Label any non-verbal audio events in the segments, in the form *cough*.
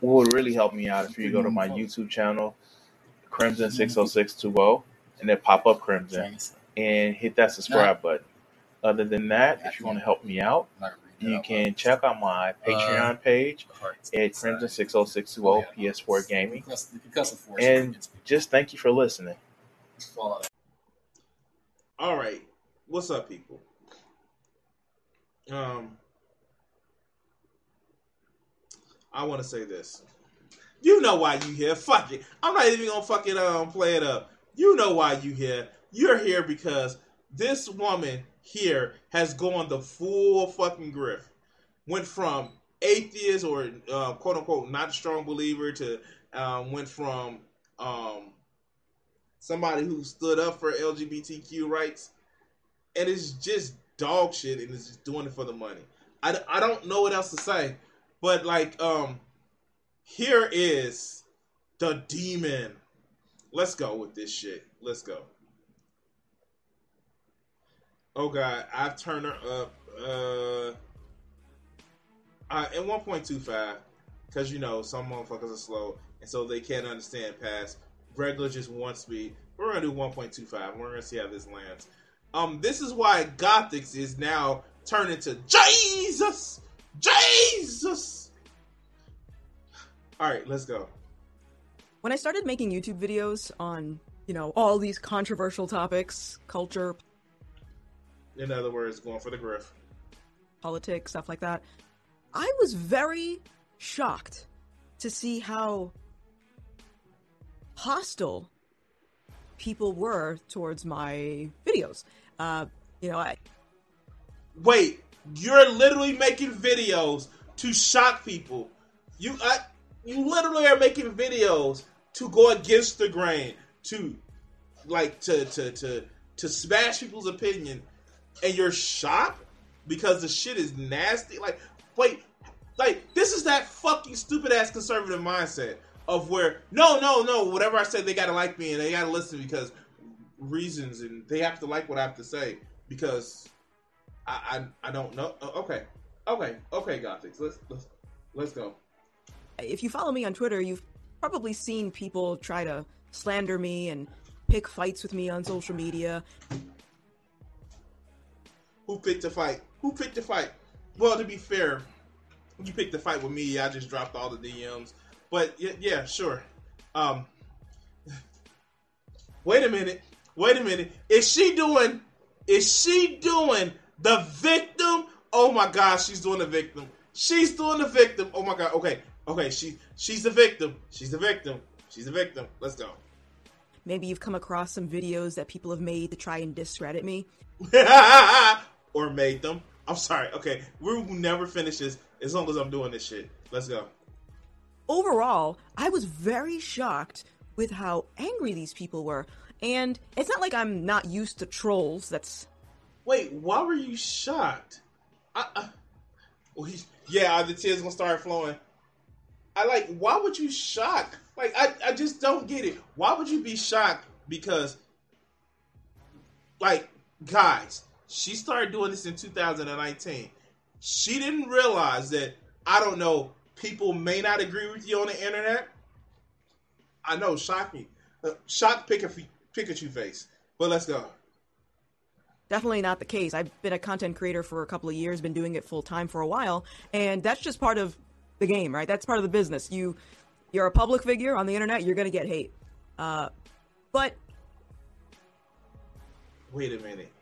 what would really help me out. If you go to my YouTube channel, Crimson six oh six two oh, and then pop up Crimson. And hit that subscribe button. Other than that, if you want to help me out, you can check out my Patreon page at Crimson six oh six two oh PS4 Gaming, and just thank you for listening. All right, what's up, people? Um, I want to say this. You know why you here? Fuck it. I'm not even gonna fucking um play it up. You know why you here? You're here because this woman here has gone the full fucking griff. Went from atheist or uh, quote unquote not a strong believer to um, went from um, somebody who stood up for LGBTQ rights, and it's just dog shit, and is just doing it for the money. I, I don't know what else to say, but like um, here is the demon. Let's go with this shit. Let's go. Oh god, I've turned her up uh, uh in 1.25 because you know some motherfuckers are slow and so they can't understand past regular just one speed. We're gonna do 1.25. We're gonna see how this lands. Um, this is why Gothix is now turned into Jesus, Jesus. All right, let's go. When I started making YouTube videos on, you know, all these controversial topics, culture, In other words, going for the griff. politics, stuff like that, I was very shocked to see how hostile people were towards my videos. Uh, you know, I Wait, you're literally making videos to shock people. You, I, you literally are making videos to go against the grain, to like to to to to smash people's opinion, and you're shocked because the shit is nasty. Like, wait, like this is that fucking stupid ass conservative mindset of where no, no, no, whatever I say, they gotta like me and they gotta listen because reasons, and they have to like what I have to say because I I, I don't know. Uh, Okay, okay, okay, Gothix, let's let's let's go. if you follow me on Twitter, you've probably seen people try to slander me and pick fights with me on social media. Who picked a fight? Who picked a fight? Well, to be fair, you picked the fight with me. I just dropped all the DMs. But yeah, yeah sure. Um, *laughs* wait a minute. Wait a minute. Is she doing? Is she doing the victim? Oh my God, she's doing the victim. She's doing the victim. Oh my God. Okay, okay. She she's the victim. She's the victim. She's the victim. Let's go. Maybe you've come across some videos that people have made to try and discredit me. *laughs* or made them. I'm sorry. Okay, we will never finish this as long as I'm doing this shit. Let's go. Overall, I was very shocked with how angry these people were. And it's not like I'm not used to trolls. That's Wait, why were you shocked? I, he's, yeah, the tears gonna start flowing. I like. Why would you shock? Like, I, I just don't get it. Why would you be shocked? Because, like, guys, she started doing this in 2019. She didn't realize that I don't know. People may not agree with you on the internet. I know, shock me, uh, shock Pikachu, Pikachu face. But let's go. Definitely not the case. I've been a content creator for a couple of years, been doing it full time for a while, and that's just part of the game, right? That's part of the business. You you're a public figure on the internet, you're going to get hate. Uh, but wait a minute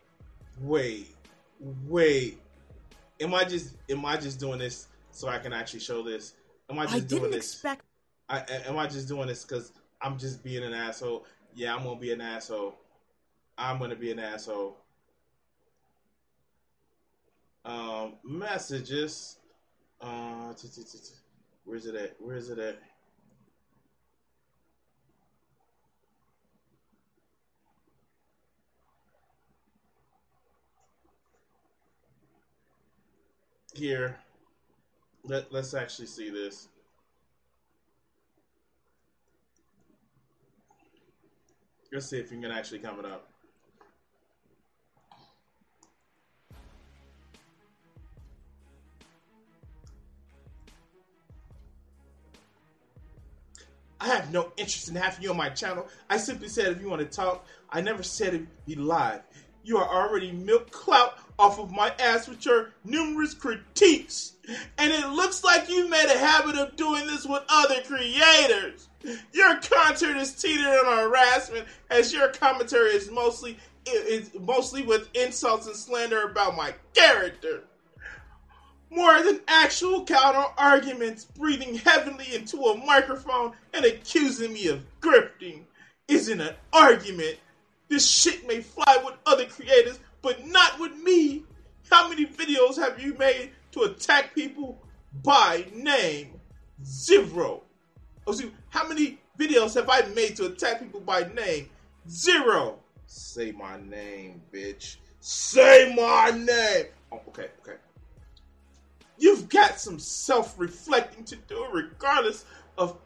wait wait am i just am i just doing this so i can actually show this am i just I doing didn't this expect I, I- am i just doing this because i'm just being an asshole yeah i'm gonna be an asshole i'm gonna be an asshole um, messages. Uh, where's it at? Where's it at? Here, let, let's actually see this. Let's see if you can actually come it up. I have no interest in having you on my channel. I simply said if you want to talk, I never said it'd be live. You are already milk clout off of my ass with your numerous critiques. And it looks like you made a habit of doing this with other creators. Your content is teetering on harassment as your commentary is mostly is mostly with insults and slander about my character more than actual counter arguments, breathing heavily into a microphone and accusing me of grifting isn't an argument. This shit may fly with other creators, but not with me. How many videos have you made to attack people by name? Zero. Oh, see, how many videos have I made to attack people by name? Zero. Say my name, bitch. Say my name. Oh, okay, okay. You've got some self reflecting to do, regardless of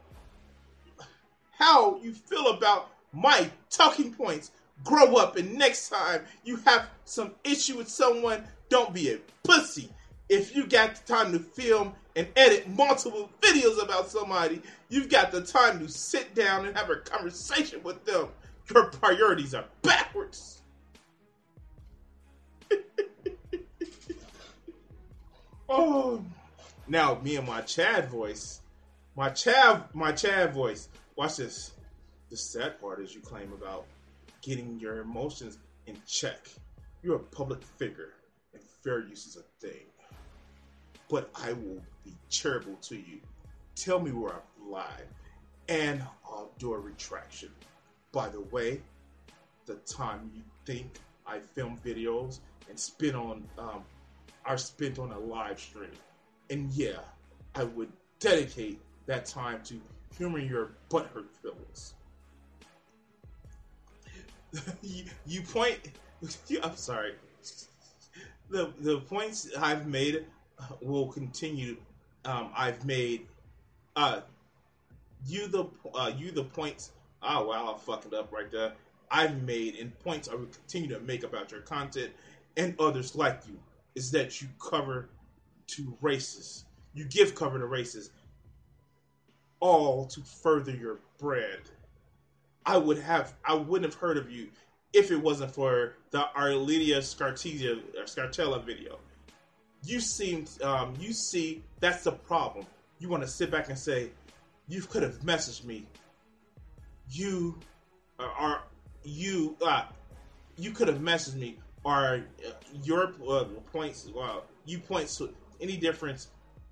how you feel about my talking points. Grow up, and next time you have some issue with someone, don't be a pussy. If you got the time to film and edit multiple videos about somebody, you've got the time to sit down and have a conversation with them. Your priorities are backwards. Oh, now me and my Chad voice, my Chad, my Chad voice. Watch this. The sad part is you claim about getting your emotions in check. You're a public figure, and fair use is a thing. But I will be charitable to you. Tell me where I've lied, and I'll do a retraction. By the way, the time you think I film videos and spin on um, are spent on a live stream. And yeah, I would dedicate that time to humoring your butthurt feelings. *laughs* you, point. *laughs* I'm sorry. The the points I've made will continue. Um, I've made. Uh, you the uh, you the points. Oh wow, I fucked it up right there. I've made and points I will continue to make about your content and others like you is that you cover to races. You give cover to races, all to further your brand. I would have, I wouldn't have heard of you if it wasn't for the Arlelia Scartilla, Scartella video. You seem, um, you see, that's the problem. You want to sit back and say, you could have messaged me. You are, you, uh, you could have messaged me are uh, your uh, points? Well, you points to any difference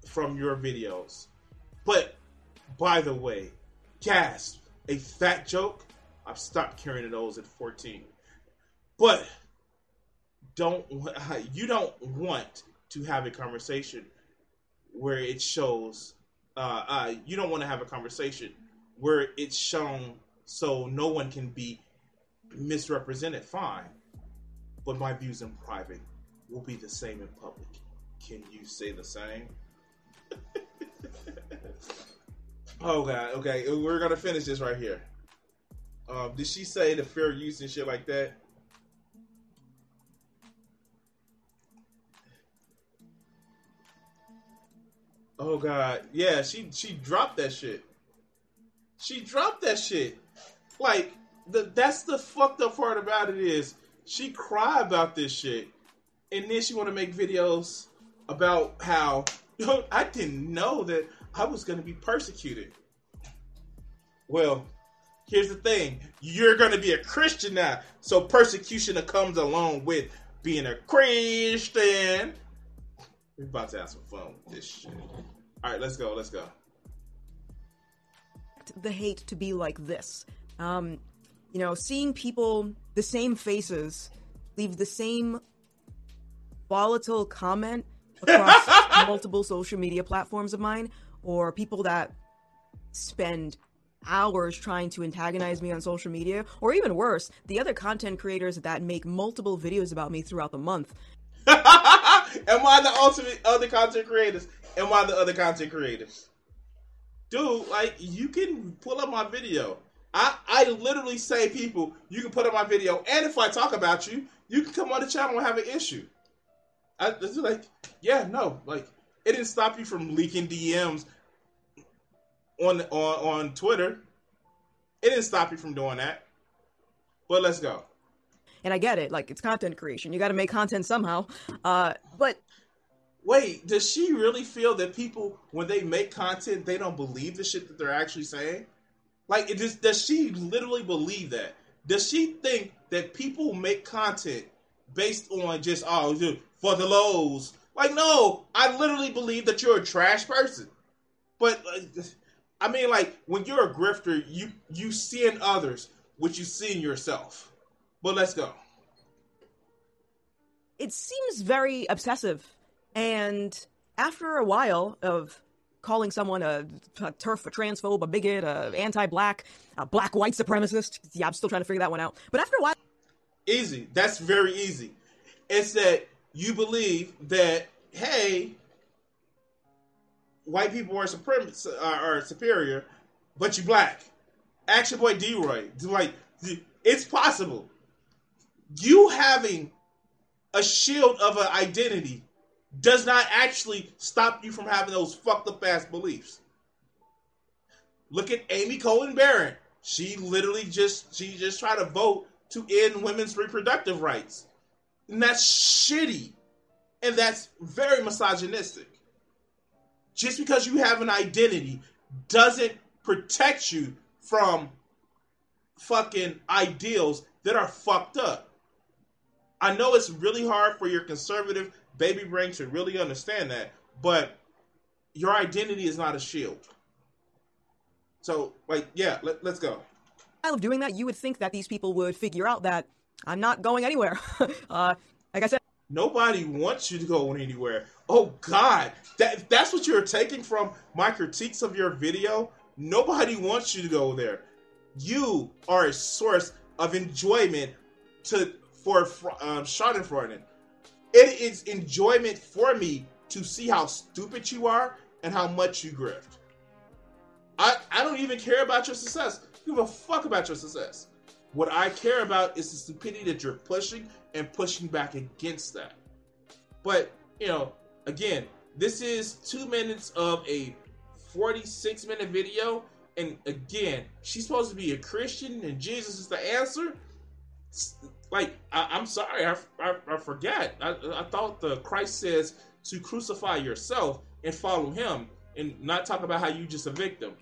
from your videos. But by the way, gasp! A fat joke. I've stopped carrying those at 14. But don't *laughs* you don't want to have a conversation where it shows uh, uh, you don't want to have a conversation where it's shown so no one can be misrepresented. Fine but my views in private will be the same in public. Can you say the same? *laughs* oh god, okay, we're gonna finish this right here. Um, did she say the fair use and shit like that? Oh god, yeah, she she dropped that shit. She dropped that shit. Like the that's the fucked up part about it is she cry about this shit, and then she want to make videos about how I didn't know that I was going to be persecuted. Well, here's the thing: you're going to be a Christian now, so persecution comes along with being a Christian. We're about to have some fun with this shit. All right, let's go. Let's go. The hate to be like this. Um, you know, seeing people, the same faces, leave the same volatile comment across *laughs* multiple social media platforms of mine, or people that spend hours trying to antagonize me on social media, or even worse, the other content creators that make multiple videos about me throughout the month. *laughs* am I the ultimate other content creators? Am I the other content creators? Dude, like you can pull up my video. I, I literally say people, you can put up my video, and if I talk about you, you can come on the channel and have an issue. I it's like, yeah, no, like it didn't stop you from leaking DMs on on on Twitter. It didn't stop you from doing that. But let's go. And I get it, like it's content creation. You got to make content somehow. Uh, but wait, does she really feel that people, when they make content, they don't believe the shit that they're actually saying? Like, does she literally believe that? Does she think that people make content based on just oh for the lows? Like, no, I literally believe that you're a trash person. But uh, I mean, like when you're a grifter, you you see in others what you see in yourself. But let's go. It seems very obsessive, and after a while of calling someone a, a turf, a transphobe, a bigot, a anti-black, a black white supremacist. Yeah, I'm still trying to figure that one out. But after a while, easy. That's very easy. It's that you believe that hey, white people are suprem- are superior, but you black. Action Boy D-Roy, like it's possible. You having a shield of an identity does not actually stop you from having those fucked up ass beliefs. Look at Amy Coney Barrett. She literally just she just tried to vote to end women's reproductive rights. And that's shitty. And that's very misogynistic. Just because you have an identity doesn't protect you from fucking ideals that are fucked up. I know it's really hard for your conservative baby brain to really understand that, but your identity is not a shield. So, like, yeah, let, let's go. Of doing that, you would think that these people would figure out that I'm not going anywhere. *laughs* uh, like I said, nobody wants you to go anywhere. Oh God, that that's what you're taking from my critiques of your video. Nobody wants you to go there. You are a source of enjoyment to for um, Schadenfreude. It is enjoyment for me to see how stupid you are and how much you grift. I, I don't even care about your success. give a fuck about your success. What I care about is the stupidity that you're pushing and pushing back against that. But, you know, again, this is two minutes of a 46 minute video. And again, she's supposed to be a Christian and Jesus is the answer like I, am sorry, I, I, I forget. I, I thought the Christ says to crucify yourself and follow Him, and not talk about how you just a victim.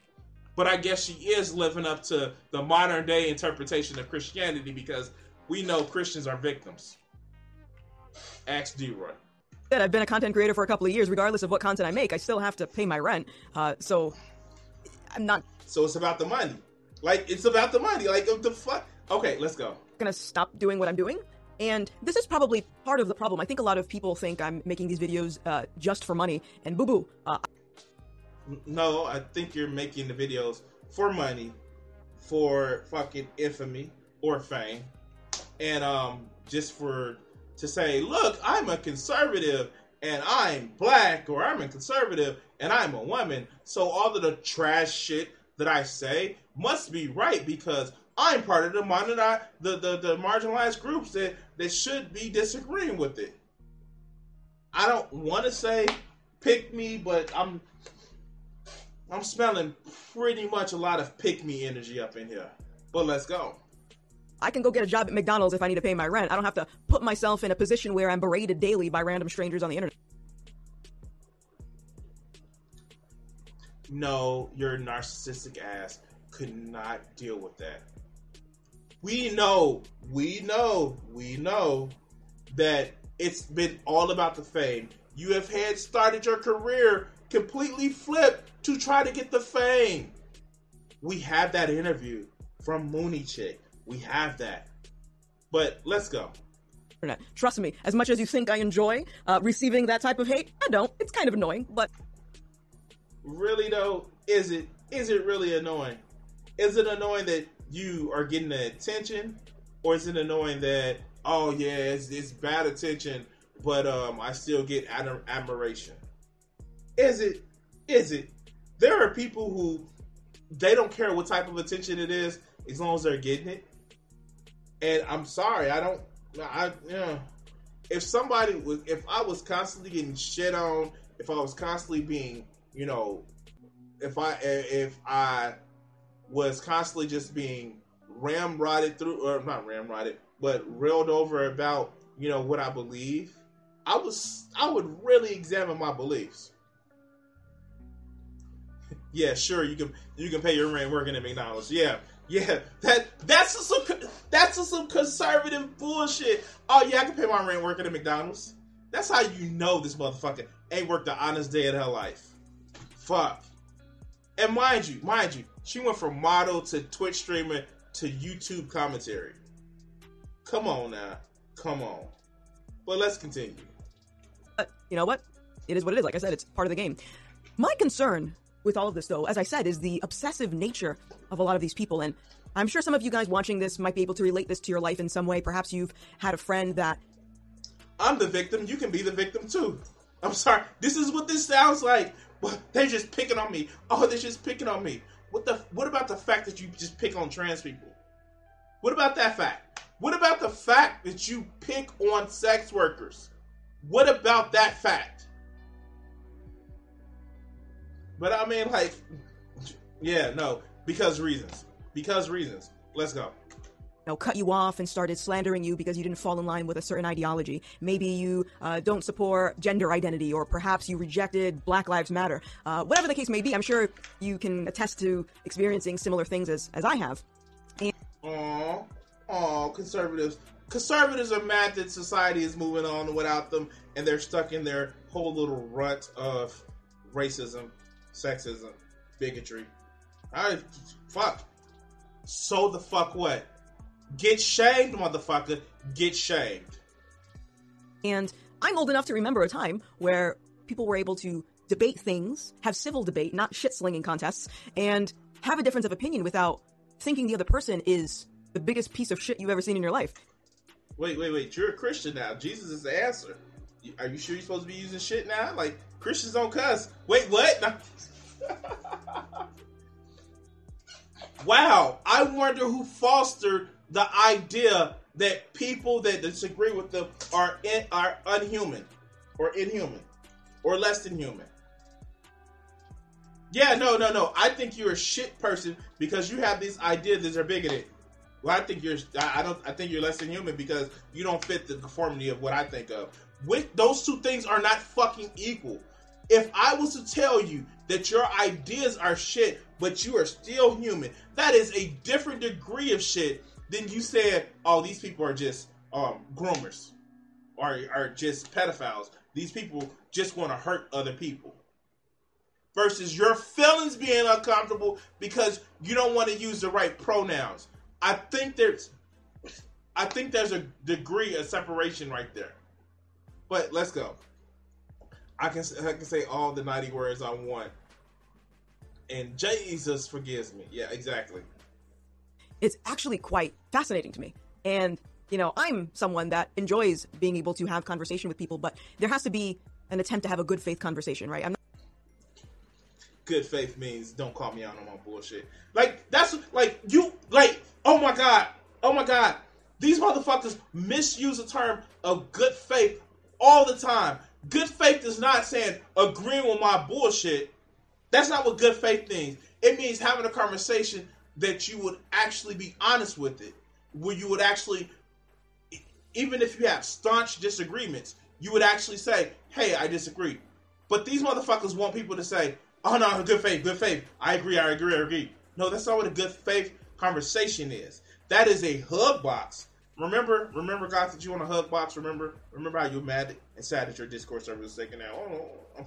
But I guess she is living up to the modern day interpretation of Christianity because we know Christians are victims. Ask D-Roy. I've been a content creator for a couple of years. Regardless of what content I make, I still have to pay my rent. Uh, so I'm not. So it's about the money. Like it's about the money. Like the fuck. Okay, let's go gonna stop doing what I'm doing. And this is probably part of the problem. I think a lot of people think I'm making these videos uh, just for money, and boo boo. Uh, no, I think you're making the videos for money, for fucking infamy or fame, and um, just for to say, look, I'm a conservative and I'm black, or I'm a conservative and I'm a woman. So all of the trash shit that I say must be right because I'm part of the marginalized, the, the, the marginalized groups that, that should be disagreeing with it. I don't want to say pick me, but I'm I'm smelling pretty much a lot of pick me energy up in here. But let's go. I can go get a job at McDonald's if I need to pay my rent. I don't have to put myself in a position where I'm berated daily by random strangers on the internet. No, your narcissistic ass could not deal with that we know, we know, we know that it's been all about the fame. You have had started your career completely flipped to try to get the fame. We have that interview from Mooney Chick. We have that. But let's go. Trust me, as much as you think I enjoy uh, receiving that type of hate, I don't. It's kind of annoying, but really though, is it is it really annoying? Is it annoying that you are getting the attention, or is it annoying that oh yeah, it's, it's bad attention, but um, I still get ad- admiration. Is it? Is it? There are people who they don't care what type of attention it is as long as they're getting it. And I'm sorry, I don't. I you know, if somebody was, if I was constantly getting shit on, if I was constantly being, you know, if I if I was constantly just being ramrodded through, or not ramrodded, but railed over about, you know, what I believe, I was I would really examine my beliefs. *laughs* yeah, sure, you can you can pay your rent working at McDonald's. Yeah, yeah, that that's some that's some conservative bullshit. Oh yeah, I can pay my rent working at McDonald's. That's how you know this motherfucker ain't worked an honest day in her life. Fuck. And mind you, mind you, she went from model to Twitch streamer to YouTube commentary. Come on now, come on. But let's continue. Uh, you know what? It is what it is. Like I said, it's part of the game. My concern with all of this, though, as I said, is the obsessive nature of a lot of these people. And I'm sure some of you guys watching this might be able to relate this to your life in some way. Perhaps you've had a friend that. I'm the victim. You can be the victim too. I'm sorry. This is what this sounds like. But they're just picking on me. Oh, they're just picking on me. What the? What about the fact that you just pick on trans people? What about that fact? What about the fact that you pick on sex workers? What about that fact? But I mean, like, yeah, no, because reasons. Because reasons. Let's go. Know, cut you off and started slandering you because you didn't fall in line with a certain ideology. Maybe you uh, don't support gender identity, or perhaps you rejected Black Lives Matter. Uh, whatever the case may be, I'm sure you can attest to experiencing similar things as, as I have. And- Aww, aww, conservatives. Conservatives are mad that society is moving on without them, and they're stuck in their whole little rut of racism sexism, bigotry. I fuck. So the fuck what? Get shamed, motherfucker. Get shamed. And I'm old enough to remember a time where people were able to debate things, have civil debate, not shit slinging contests, and have a difference of opinion without thinking the other person is the biggest piece of shit you've ever seen in your life. Wait, wait, wait. You're a Christian now. Jesus is the answer. Are you sure you're supposed to be using shit now? Like, Christians don't cuss. Wait, what? *laughs* wow, I wonder who fostered the idea that people that disagree with them are in, are unhuman, or inhuman, or less than human. Yeah, no, no, no. I think you're a shit person because you have these ideas that are bigoted. Well, I think you're. I don't. I think you're less than human because you don't fit the conformity of what I think of. With those two things are not fucking equal. If I was to tell you that your ideas are shit, but you are still human, that is a different degree of shit than you said, oh, these people are just um, groomers or are just pedophiles. These people just want to hurt other people. Versus your feelings being uncomfortable because you don't want to use the right pronouns. I think there's I think there's a degree of separation right there. But let's go. I can I can say all the naughty words I want, and Jesus forgives me. Yeah, exactly. It's actually quite fascinating to me, and you know, I'm someone that enjoys being able to have conversation with people, but there has to be an attempt to have a good faith conversation, right? I'm not- good faith means don't call me out on my bullshit. Like that's like you like oh my god, oh my god. These motherfuckers misuse the term of good faith all the time. Good faith is not saying agreeing with my bullshit. That's not what good faith means. It means having a conversation that you would actually be honest with it, where you would actually, even if you have staunch disagreements, you would actually say, "Hey, I disagree." But these motherfuckers want people to say, "Oh no, good faith, good faith. I agree, I agree, I agree." No, that's not what a good faith conversation is. That is a hug box. Remember, remember, guys, that you on a hug box. Remember, remember how you're mad and sad that your Discord server is taken out. Oh,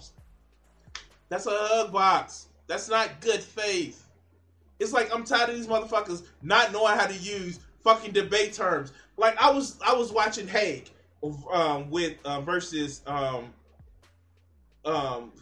that's a hug box. That's not good faith. It's like I'm tired of these motherfuckers not knowing how to use fucking debate terms. Like I was, I was watching Haig um, with uh, versus um, um,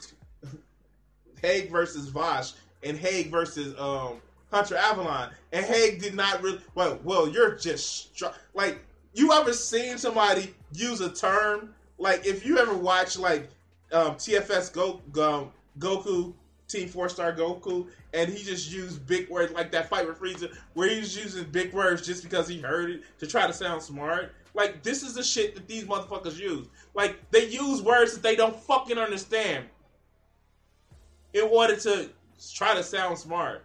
*laughs* Haig versus Vosh and Haig versus um, Hunter Avallone, and Haig did not really. Well, well, you're just like you ever seen somebody use a term like if you ever watch like um, TFS Go, Go Goku Team Four Star Goku, and he just used big words like that fight with Frieza, where he was using big words just because he heard it to try to sound smart. Like this is the shit that these motherfuckers use. Like they use words that they don't fucking understand in order to try to sound smart.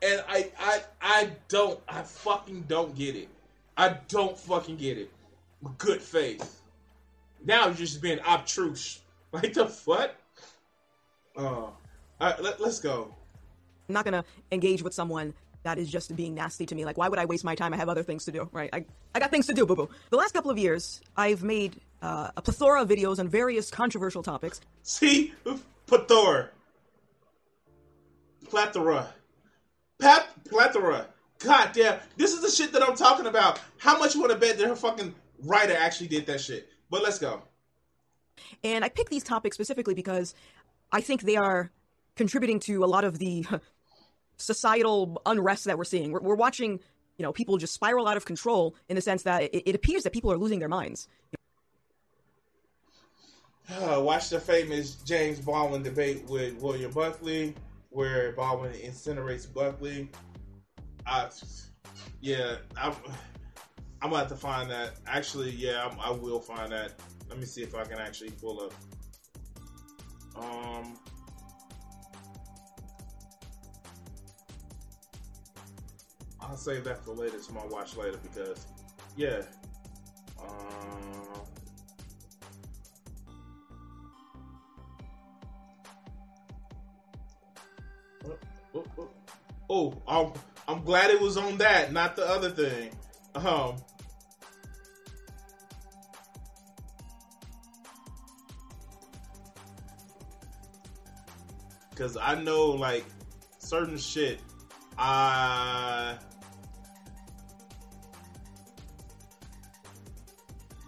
And I I I don't I fucking don't get it. I don't fucking get it. Good faith. Now you're just being obtruse. *laughs* Like the fuck? Uh, all right, let, let's go. I'm not gonna engage with someone that is just being nasty to me. Like, why would I waste my time? I have other things to do, right? I, I got things to do, boo boo. The last couple of years, I've made uh, a plethora of videos on various controversial topics. See? Plethora. Plethora. Pat plethora. God damn. This is the shit that I'm talking about. How much you want to bet that her fucking writer actually did that shit? But let's go. And I pick these topics specifically because I think they are contributing to a lot of the *laughs* societal unrest that we're seeing. We're, we're, watching, you know, people just spiral out of control in the sense that it, it appears that people are losing their minds. Uh, watch the famous James Baldwin debate with William Buckley, where Baldwin incinerates Buckley. I, yeah, I'm, I'm gonna have to find that. Actually, yeah, I'm, I will find that. Let me see if I can actually pull up. Um, I'll save that for later. to I'll watch later because, yeah. Um, oh, oh, oh. oh, I'm, I'm glad it was on that, not the other thing. Um, because I know like certain shit. I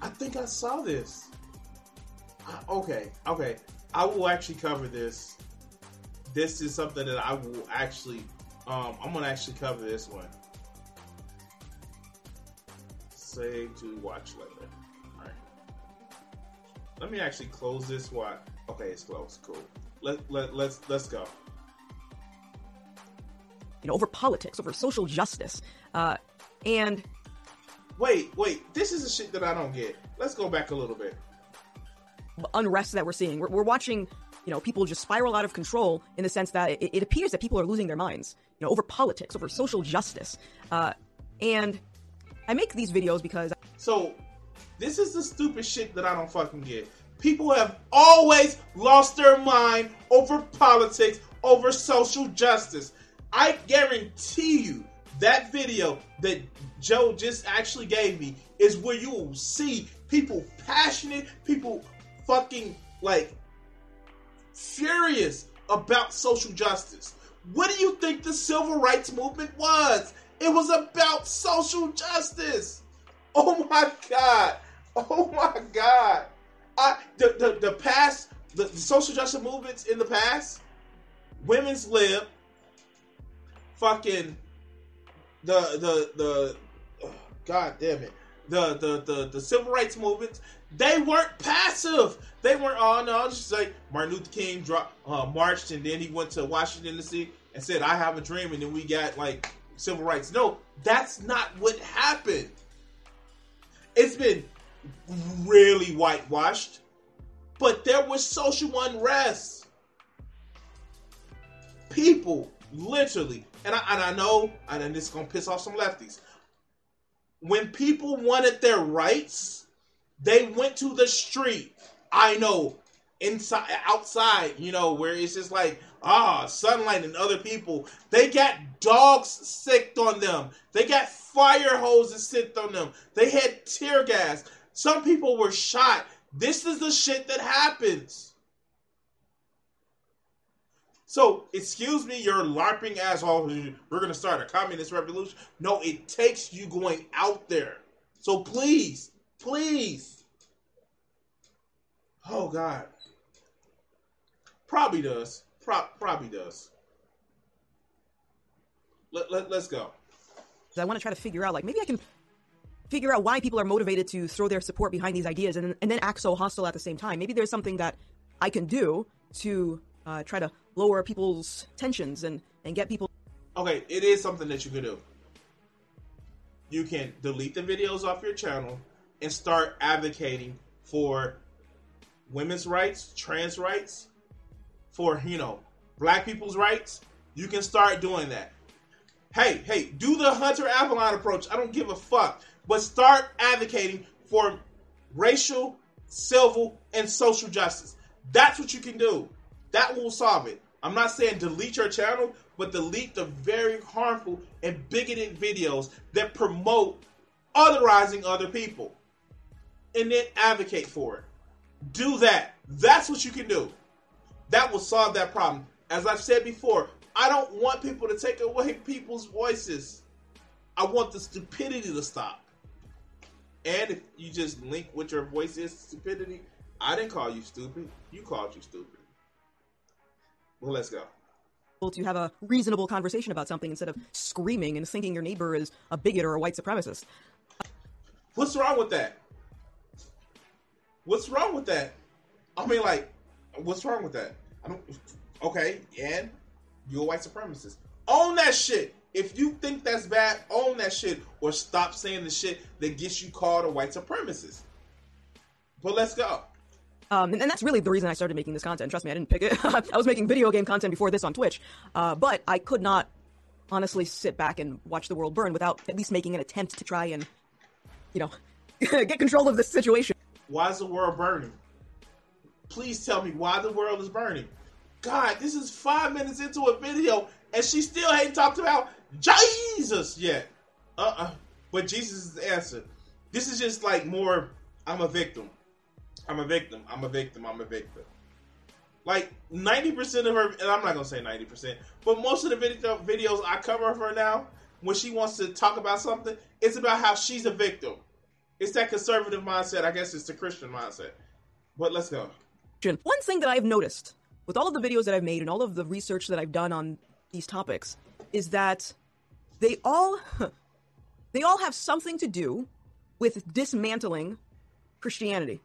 I think I saw this. okay, okay. I will actually cover this. This is something that I will actually. Um, I'm gonna actually cover this one. Save to watch later. All right. Let me actually close this. What? Okay, it's closed. Cool let, let, let's let's go. You know, over politics, over social justice, uh, and wait, wait, this is the shit that I don't get. Let's go back a little bit. Unrest that we're seeing. We're, we're watching, you know, people just spiral out of control in the sense that it, it appears that people are losing their minds. You know, over politics, over social justice, uh, and I make these videos because. So, this is the stupid shit that I don't fucking get people have always lost their mind over politics, over social justice. I guarantee you that video that Joe just actually gave me is where you will see people passionate, people fucking like furious about social justice. What do you think the civil rights movement was? It was about social justice. Oh my god. Oh my god. I the the, the past the, the social justice movements in the past, women's lib, fucking the the the oh, *sighs* god damn it. The, the the the civil rights movements, they weren't passive. They weren't. Oh no, it's just like Martin Luther King dropped, uh, marched, and then he went to Washington D.C. and said, "I have a dream," and then we got like civil rights. No, that's not what happened. It's been really whitewashed, but there was social unrest. People literally, and I, and I know, and this is gonna piss off some lefties. When people wanted their rights, they went to the street. I know, inside, outside, you know, where it's just like ah, sunlight and other people. They got dogs sicked on them. They got fire hoses sicked on them. They had tear gas. Some people were shot. This is the shit that happens. So, excuse me, you're LARPing ass off. We're going to start a communist revolution. No, it takes you going out there. So, please, please. Oh, God. Probably does. Pro- probably does. Let, let, let's go. I want to try to figure out, like, maybe I can figure out why people are motivated to throw their support behind these ideas and, and then act so hostile at the same time. Maybe there's something that I can do to uh, try to lower people's tensions and, and get people. Okay, it is something that you can do. You can delete the videos off your channel and start advocating for women's rights, trans rights, for, you know, black people's rights. You can start doing that. Hey, hey, do the Hunter Avallone approach. I don't give a fuck. But start advocating for racial, civil, and social justice. That's what you can do. That will solve it. I'm not saying delete your channel, but delete the very harmful and bigoted videos that promote otherizing other people. And then advocate for it. Do that. That's what you can do. That will solve that problem. As I've said before, I don't want people to take away *laughs* people's voices. I want the stupidity to stop. And if you just link what your voice is stupidity, I didn't call you stupid. You called you stupid. Well, let's go. To have a reasonable conversation about something instead of screaming and thinking your neighbor is a bigot or a white supremacist. What's wrong with that? What's wrong with that? I mean, like, what's wrong with that? I don't. Okay, and you're a white supremacist. Own that shit. If you think that's bad, own that shit, or stop saying the shit that gets you called a white supremacist. But let's go. Um, and, and, that's really the reason I started making this content. Trust me, I didn't pick it. *laughs* I was making video game content before this on Twitch, uh, but I could not honestly sit back and watch the world burn without at least making an attempt to try and, you know, *laughs* get control of this situation. Why is the world burning? Please tell me why the world is burning. God, this is five minutes into a video, and she still ain't talked about Jesus yet. Uh uh But Jesus is the answer. This is just like more, I'm a victim. I'm a victim. I'm a victim. I'm a victim. Like 90% of her, and I'm not gonna say 90%, but most of the video, videos I cover of her now, when she wants to talk about something, it's about how she's a victim. It's that conservative mindset. I guess it's the Christian mindset. But let's go. One thing that I've noticed with all of the videos that I've made and all of the research that I've done on these topics is that they all *laughs* they all have something to do with dismantling Christianity.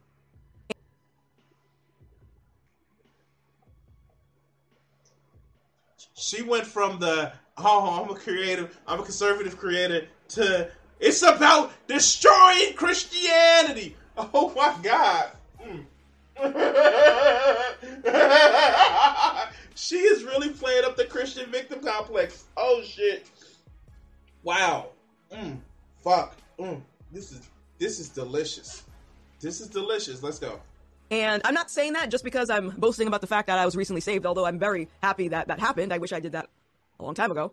She went from the oh I'm a creative, I'm a conservative creator to it's about destroying Christianity. Oh my God. Mm. *laughs* she is really playing up the Christian victim complex. Oh shit. Wow. Mm. Fuck. Mm. This is this is delicious. This is delicious. Let's go. And I'm not saying that just because I'm boasting about the fact that I was recently saved, although I'm very happy that that happened. I wish I did that a long time ago.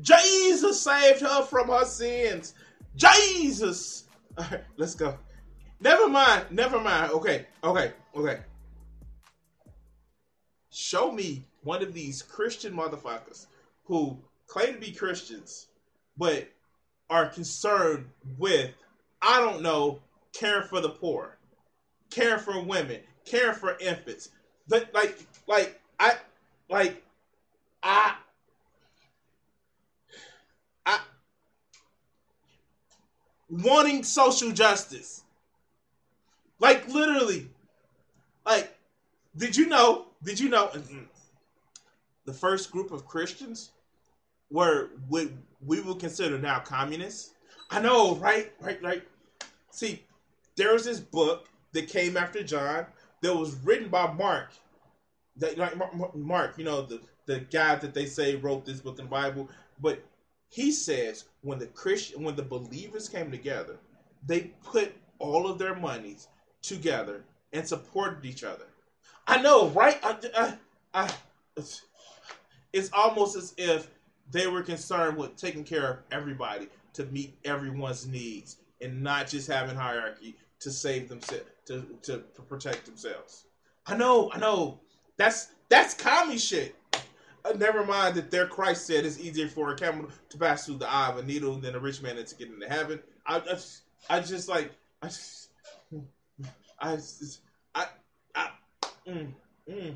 Jesus saved her from her sins. Jesus. All right, let's go. Never mind. Never mind. Okay. Okay. Okay show me one of these Christian motherfuckers who claim to be Christians, but are concerned with, I don't know, caring for the poor, caring for women, caring for infants. But like, like I, like I, I, wanting social justice. Like literally, like, did you know did you know the first group of Christians were what we would consider now communists? I know, right? Right, right. See, there was this book that came after John that was written by Mark. That like Mark, you know, the the guy that they say wrote this book in the Bible, but he says when the Christian when the believers came together, they put all of their monies together and supported each other. I know, right? I, I, I, it's, almost as if they were concerned with taking care of everybody to meet everyone's needs and not just having hierarchy to save themselves to, to protect themselves. I know, I know. That's that's commie shit. Uh, never mind that their Christ said it's easier for a camel to pass through the eye of a needle than a rich man to get into heaven. I, I, I just like I just, I, I, mm, mm.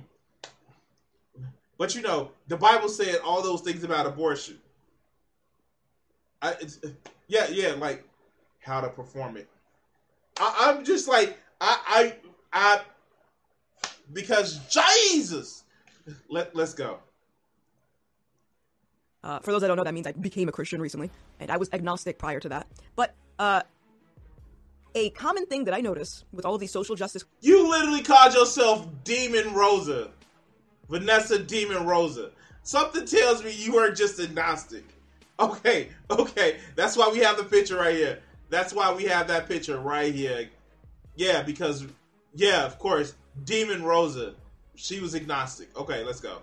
But you know, the Bible said all those things about abortion. I, yeah, yeah, like how to perform it. I, I'm just like I, I, I, because Jesus. Let Let's go. Uh, for those that don't know, that means I became a Christian recently, and I was agnostic prior to that. But uh, a common thing that I notice with all of these social justice. You literally called yourself Demon Rosa, Vanessa Demon Rosa. Something tells me you weren't just agnostic. Okay, okay, that's why we have the picture right here. That's why we have that picture right here. Yeah, because yeah, of course, Demon Rosa, she was agnostic. Okay, let's go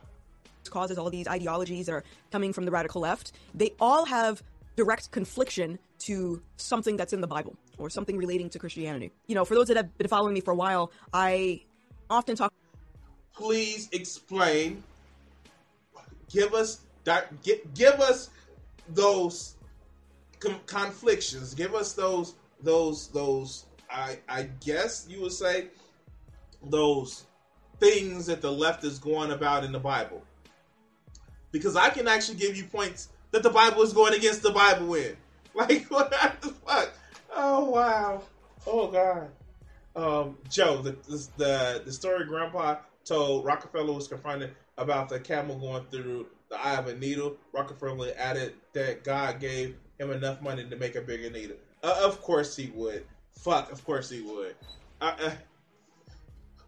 causes all these ideologies that are coming from the radical left, they all have direct confliction to something that's in the Bible or something relating to Christianity. You know, for those that have been following me for a while, I often talk. Please explain. Give us that. Give, us those com- conflictions. Give us those those those. I I guess you would say those things that the left is going about in the Bible because I can actually give you points that the Bible is going against the Bible in. *laughs* Like what the fuck? Oh wow! Oh god! Um, Joe, the, the the story Grandpa told Rockefeller was confronted about the camel going through the eye of a needle. Rockefeller added that God gave him enough money to make a bigger needle. Uh, of course he would. Fuck, of course he would. Uh, uh,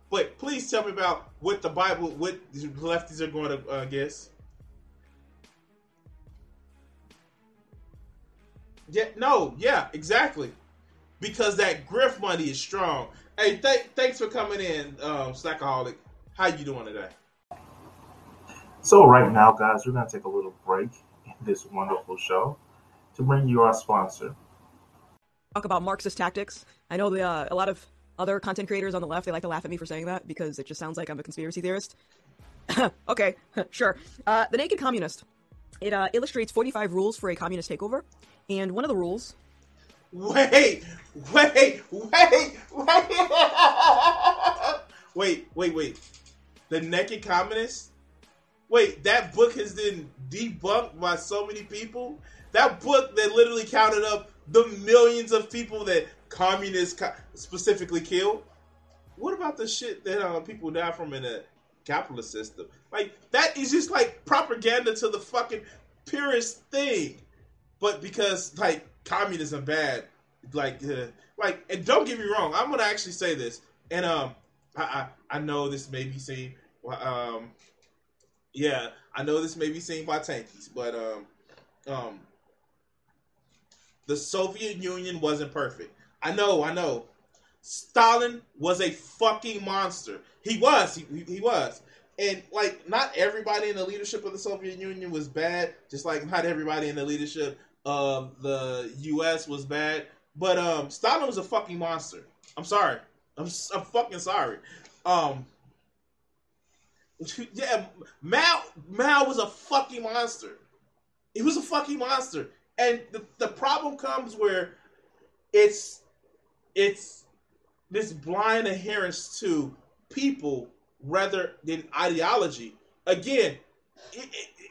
but please tell me about what the Bible, what the lefties are going to uh, guess. Yeah, no, yeah, exactly. Because that grift money is strong. Hey, th- thanks for coming in, um, Snackaholic. How you doing today? So right now, guys, we're gonna take a little break in this wonderful show to bring you our sponsor. Talk about Marxist tactics. I know the, uh, a lot of other content creators on the left they like to laugh at me for saying that because it just sounds like I'm a conspiracy theorist. *laughs* okay, *laughs* sure. Uh, the Naked Communist. It uh, illustrates 45 rules for a communist takeover. And one of the rules. Wait, wait, wait, wait. wait, wait, wait. The Naked Communist? Wait, that book has been debunked by so many people? That book that literally counted up the millions of people that communists specifically killed? What about the shit that uh, people die from in a capitalist system? Like, that is just like propaganda to the fucking purest thing but because like communism bad, like uh, like and don't get me wrong, I'm gonna actually say this, and um, I I, I know this may be seen, um, yeah, I know this may be seen by tankies, but um, um, the Soviet Union wasn't perfect. I know, I know. Stalin was a fucking monster. He was. He, he was. And like, not everybody in the leadership of the Soviet Union was bad. Just like not everybody in the leadership of the U.S. was bad, but um, Stalin was a fucking monster. I'm sorry. I'm I'm fucking sorry. Um, *laughs* yeah, Mao Mao was a fucking monster. He was a fucking monster, and the the problem comes where it's it's this blind adherence to people rather than ideology. Again,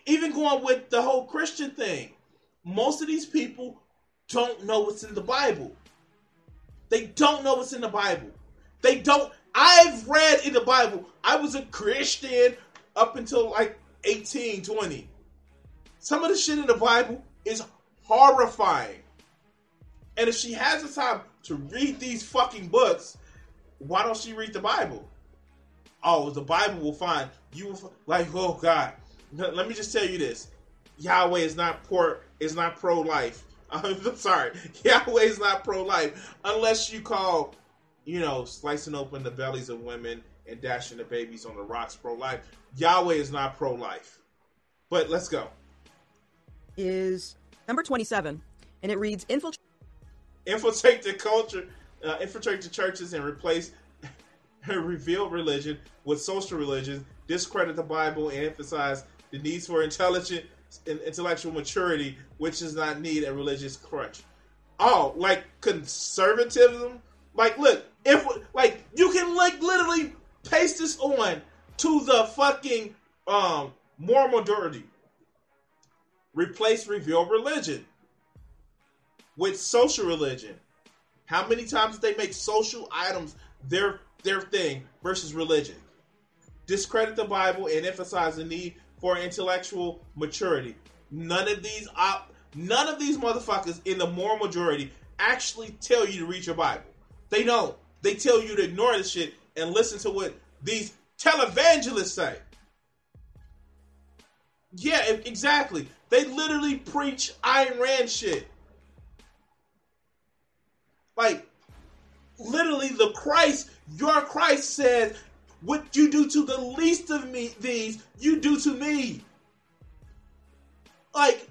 even going with the whole Christian thing most of these people don't know what's in the Bible. They don't know what's in the Bible. They don't. I've read in the Bible. I was a Christian up until like 18, 20. Some of the shit in the Bible is horrifying. And if she has the time to read these fucking books, why don't she read the Bible? Oh, the Bible will find you will like. Oh God, let me just tell you this: Yahweh is not poor is not pro life. *laughs* I'm sorry, Yahweh is not pro life unless you call, you know, slicing open the bellies of women and dashing the babies on the rocks pro life. Yahweh is not pro life. But let's go. Is number 27, and it reads infiltrate. Infiltrate the culture, uh, infiltrate the churches, and replace reveal religion with social religion, discredit the Bible, and emphasize the needs for intelligent and intellectual maturity, which does not need a religious crutch. Oh, like conservatism Like, look, if like you can like literally paste this on to the fucking um moral majority. Replace revealed religion with social religion. How many times did they make social items their their thing versus religion? Discredit the Bible and emphasize the need for intellectual maturity. None of these op- none of these motherfuckers in the moral majority actually tell you to read your Bible. They don't. They tell you to ignore the shit and listen to what these televangelists say. Yeah, exactly. They literally preach Ayn Rand shit. Like, literally, the Christ, your Christ said, What you do to the least of me, these, you do to me. Like,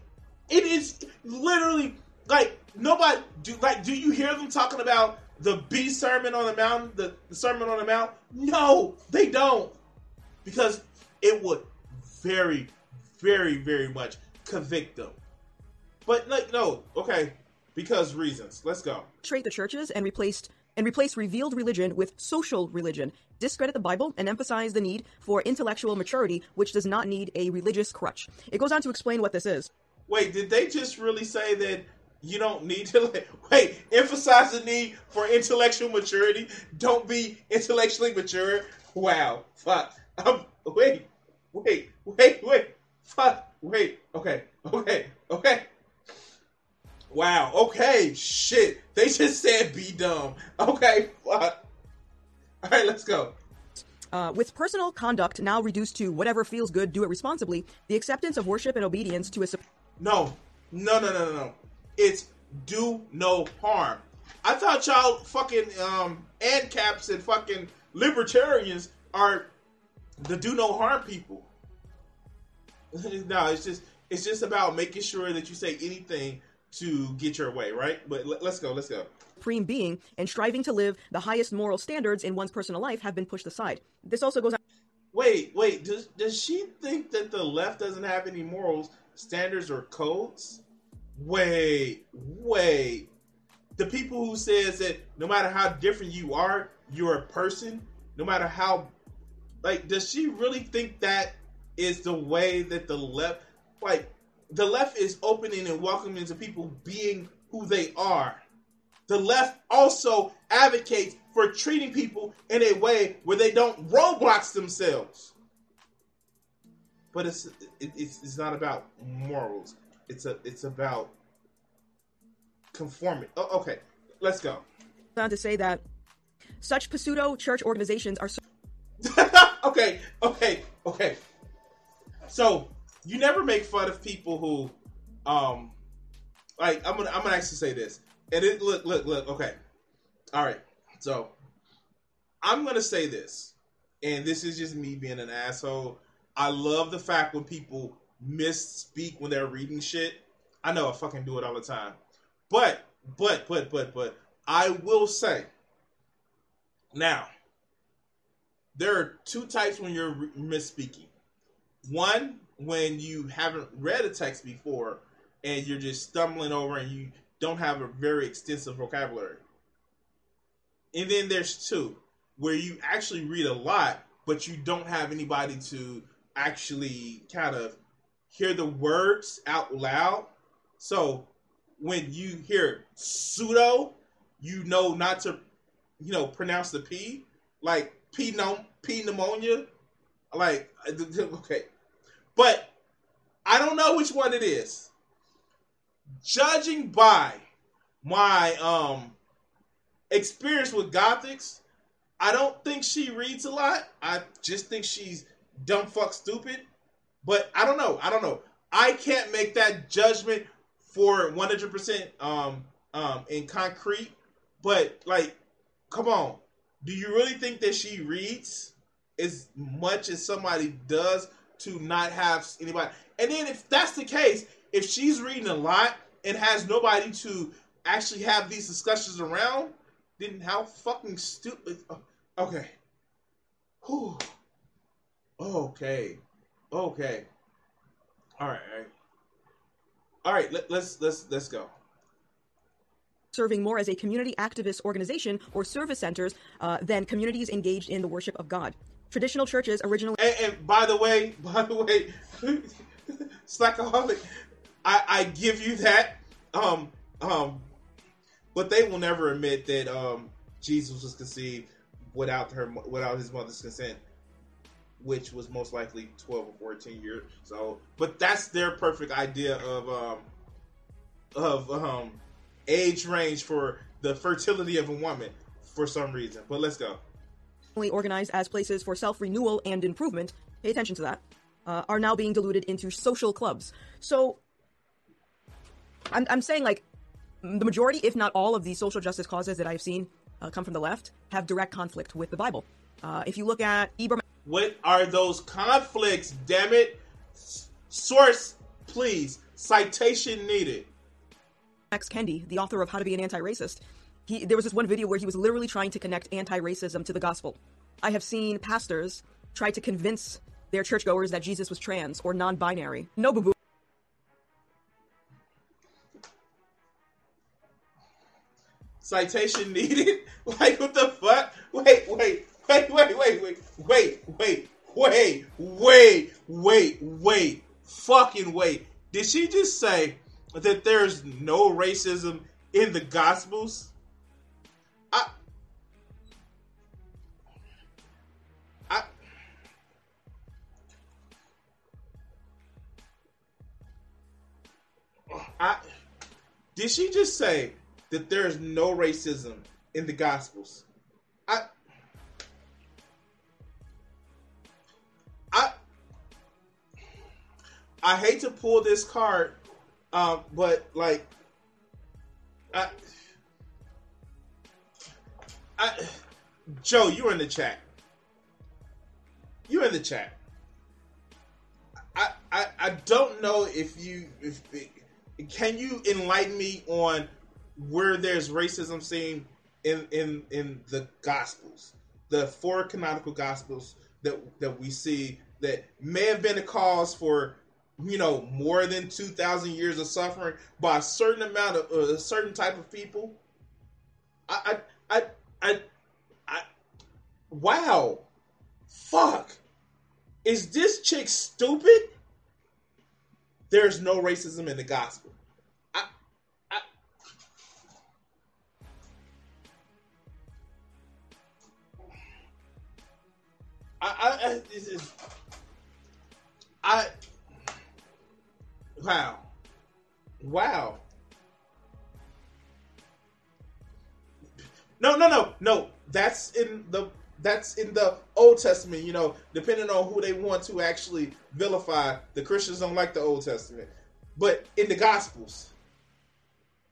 it is literally like nobody do like do you hear them talking about the B sermon on the mountain, the, the sermon on the mount? No, they don't. Because it would very, very, very much convict them. But like no, okay, because reasons. Let's go. Trade the churches and replaced and replace revealed religion with social religion. Discredit the Bible and emphasize the need for intellectual maturity, which does not need a religious crutch. It goes on to explain what this is. Wait, did they just really say that you don't need to *laughs* wait? Emphasize the need for intellectual maturity. Don't be intellectually mature. Wow, fuck. Um, wait, wait, wait, wait, fuck, wait. Okay, okay, okay. Wow. Okay. Shit. They just said be dumb. Okay. Fuck. All right. Let's go. Uh, with personal conduct now reduced to whatever feels good, do it responsibly. The acceptance of worship and obedience to a No. No. No. No. No. No. It's do no harm. I thought y'all fucking um ancaps and fucking libertarians are the do no harm people. *laughs* no, it's just it's just about making sure that you say anything to get your way, right? But let, us go, let's go. supreme being and striving to live the highest moral standards in one's personal life have been pushed aside. This also goes on. Wait, wait. Does does she think that the left doesn't have any morals, standards, or codes? Wait, wait. The people who says that no matter how different you are, you're a person. No matter how, like, does she really think that is the way that the left, like, the left is opening and welcoming to people being who they are. The left also advocates for treating people in a way where they don't roadblocks themselves. But it's it's it's not about morals. It's a it's about conformity. Oh, okay, let's go. on to say that such pseudo church organizations are. So- *laughs* okay, okay, okay. So you never make fun of people who, um, like I'm gonna I'm gonna actually say this, and it look look look okay, all right. So I'm gonna say this, and this is just me being an asshole. I love the fact when people misspeak when they're reading shit. I know I fucking do it all the time, but but but but but I will say now there are two types when you're re- misspeaking. One, when you haven't read a text before and you're just stumbling over and you don't have a very extensive vocabulary. And then there's two, where you actually read a lot, but you don't have anybody to actually kind of hear the words out loud. So when you hear pseudo, you know not to, you know, pronounce the P, like P, pneumonia. Like, *laughs* okay. But I don't know which one it is. Judging by my um experience with Gothix, I don't think she reads a lot. I just think she's dumb fuck stupid. But I don't know. I don't know. I can't make that judgment for 100% um um in concrete. But like come on. Do you really think that she reads as much as somebody does to not have anybody? And then if that's the case, if she's reading a lot and has nobody to actually have these discussions around, then how fucking stupid. Okay. Whew. Okay. Okay. All right. All right. Let, let's let's let's go. serving more as a community activist organization or service centers uh, than communities engaged in the worship of God. Traditional churches originally. And, and by the way, *laughs* by the way, *laughs* Slackaholic, I, I give you that. Um, um, but they will never admit that um, Jesus was conceived without her without his mother's consent, which was most likely twelve or fourteen years old. But that's their perfect idea of um, of um, age range for the fertility of a woman for some reason. But let's go. Organized as places for self renewal and improvement, pay attention to that, uh, are now being diluted into social clubs. So I'm, I'm saying, like, the majority, if not all, of these social justice causes that I've seen uh, come from the left have direct conflict with the Bible. Uh, if you look at Ibram. What are those conflicts, damn it? Source, please. Citation needed. X. Kendi, the author of How to Be an Anti-Racist, he, there was this one video where he was literally trying to connect anti-racism to the gospel. I have seen pastors try to convince their churchgoers that Jesus was trans or non-binary. No boo boo. Citation needed? Like what the fuck? Wait, wait, wait, wait, wait, wait, wait, wait, wait, wait, wait, wait, fucking wait. Did she just say that there's no racism in the Gospels? I, did she just say that there's no racism in the Gospels? I, I, I hate to pull this card um, but like, I, I, Joe, you're in the chat. You're in the chat. I, I, I don't know if you if can you enlighten me on where there's racism seen in in in the gospels the four canonical gospels that that we see that may have been a cause for you know, more than 2,000 years of suffering by a certain amount of uh, a certain type of people. I, I, I, I, I, wow. Fuck. Is this chick stupid? There's no racism in the gospel. I, I, I, I, I, I Wow. Wow. No, no, no, no. That's in the that's in the Old Testament, you know, depending on who they want to actually vilify. The Christians don't like the Old Testament. But in the Gospels,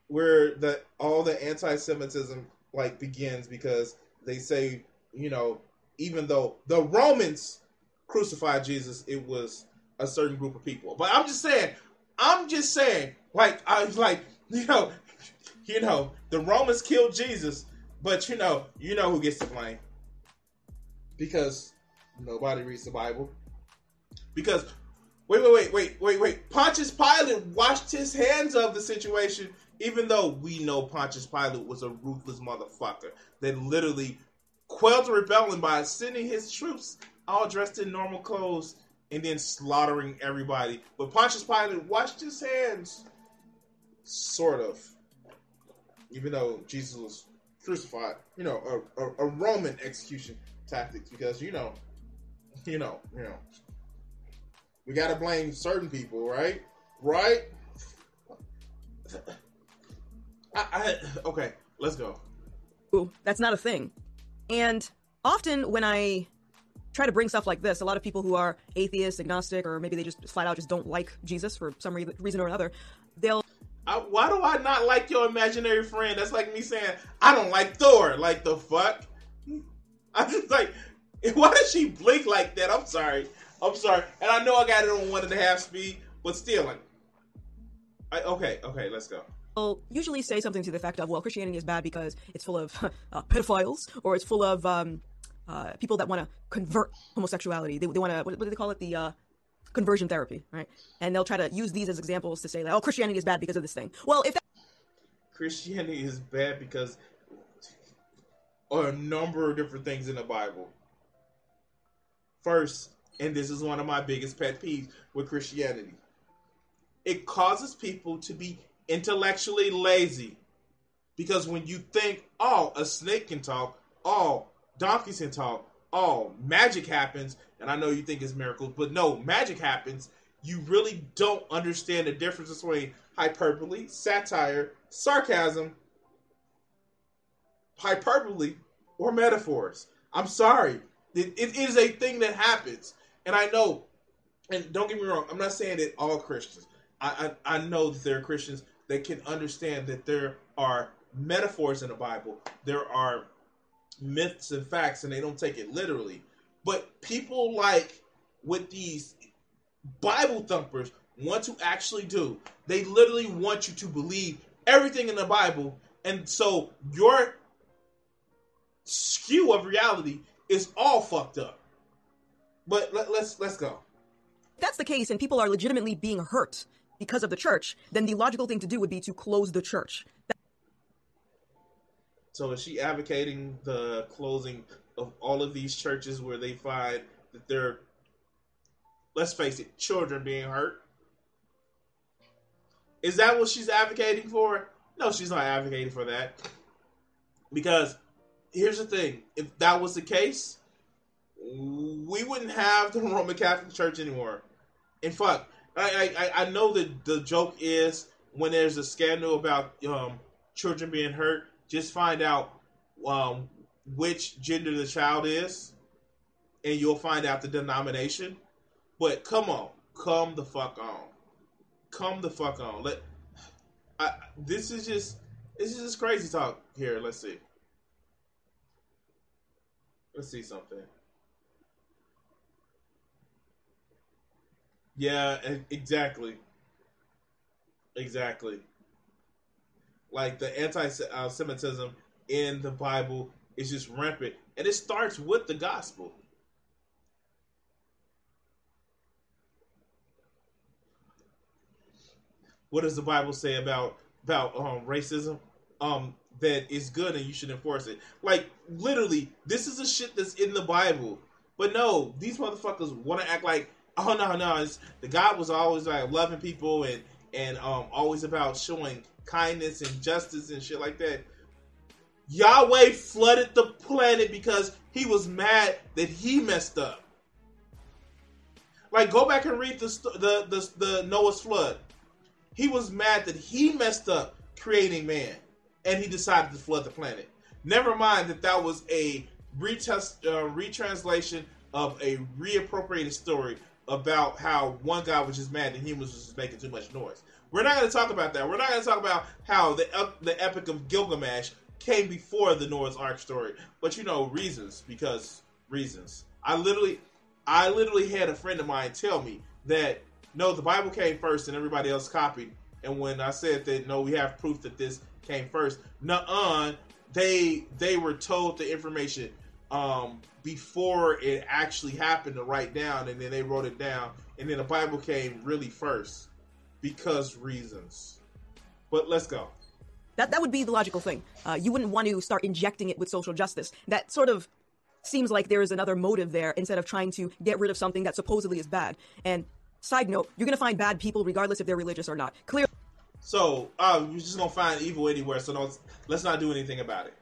where the all the anti Semitism like begins because they say, you know, even though the Romans crucified Jesus, it was a certain group of people. But I'm just saying, I'm just saying, like I was like, *laughs* you know, you know, the Romans killed Jesus, but you know, you know who gets to blame because nobody reads the Bible. Because wait, wait, wait, wait, wait, wait. Pontius Pilate washed his hands of the situation, even though we know Pontius Pilate was a ruthless motherfucker that literally quelled the rebellion by sending his troops all dressed in normal clothes and then slaughtering everybody. But Pontius Pilate washed his hands, sort of, even though Jesus was crucified. You know, a, a, a Roman execution tactics because you know, you know, you know, we got to blame certain people, right? Right? I, I, okay, let's go. Ooh, that's not a thing. And often when I try to bring stuff like this, a lot of people who are atheist, agnostic, or maybe they just flat out just don't like Jesus for some re- reason or another, they'll. I, why do I not like your imaginary friend? That's like me saying I don't like Thor. Like the fuck? *laughs* I just like, *laughs* why does she blink like that? I'm sorry. I'm sorry. And I know I got it on one and a half speed, but still, like, I, okay, okay, let's go will usually say something to the effect of, well, Christianity is bad because it's full of *laughs* uh, pedophiles or it's full of um, uh, people that want to convert homosexuality. They, they want to, what, what, do they call it? The uh, conversion therapy, right? And they'll try to use these as examples to say like, oh, Christianity is bad because of this thing. Well, if that- Christianity is bad because a number of different things in the Bible. First, and this is one of my biggest pet peeves with Christianity, it causes people to be intellectually lazy. Because when you think, oh, a snake can talk, oh, donkeys can talk, oh, magic happens, and I know you think it's miracles, but no, magic happens, you really don't understand the difference between hyperbole, satire, sarcasm, hyperbole, or metaphors. I'm sorry. It, it is a thing that happens. And I know, and don't get me wrong, I'm not saying that all Christians, I, I, I know that there are Christians that can understand that there are metaphors in the Bible, there are myths and facts, and they don't take it literally. But people like with these Bible thumpers want to actually do. They literally want you to believe everything in the Bible, and so your skew of reality is all fucked up. But let, let's let's go. If that's the case, and people are legitimately being hurt because of the church, then the logical thing to do would be to close the church. That- So is she advocating the closing of all of these churches where they find that they're, let's face it, children being hurt? Is that what she's advocating for? No, she's not advocating for that. Because here's the thing if that was the case, we wouldn't have the *laughs* Roman Catholic Church anymore. In fact, I, I, I know that the joke is when there's a scandal about um, children being hurt, just find out um, which gender the child is, and you'll find out the denomination. But come on, come the fuck on, come the fuck on. Let I, this is just this is just crazy talk here. Let's see. Let's see something. Yeah, exactly. Exactly. Like the anti-Semitism in the Bible is just rampant, and it starts with the gospel. What does the Bible say about about um, racism? Um, that is good and you should enforce it. Like literally, this is a shit that's in the Bible. But no, these motherfuckers want to act like, oh no, no, the God was always like loving people and and um always about showing kindness and justice and shit like that. Yahweh flooded the planet because he was mad that he messed up. Like, go back and read the the the, the Noah's flood. He was mad that he messed up creating man, and he decided to flood the planet. Never mind that that was a retest, uh, retranslation of a reappropriated story about how one guy was just mad that humans was just making too much noise. We're not going to talk about that. We're not going to talk about how the the Epic of Gilgamesh came before the Noah's Ark story, but you know reasons because reasons. I literally, I literally had a friend of mine tell me that no, the Bible came first and everybody else copied. And when I said that no, we have proof that this came first, nuh-uh, they they were told the information um, before it actually happened to write down, and then they wrote it down, and then the Bible came really first because reasons. But let's go. That that would be the logical thing. Uh, you wouldn't want to start injecting it with social justice. That sort of seems like there is another motive there instead of trying to get rid of something that supposedly is bad. And side note, you're going to find bad people regardless if they're religious or not. Clear. So uh, you're just gonna find evil anywhere. So don't, let's not do anything about it.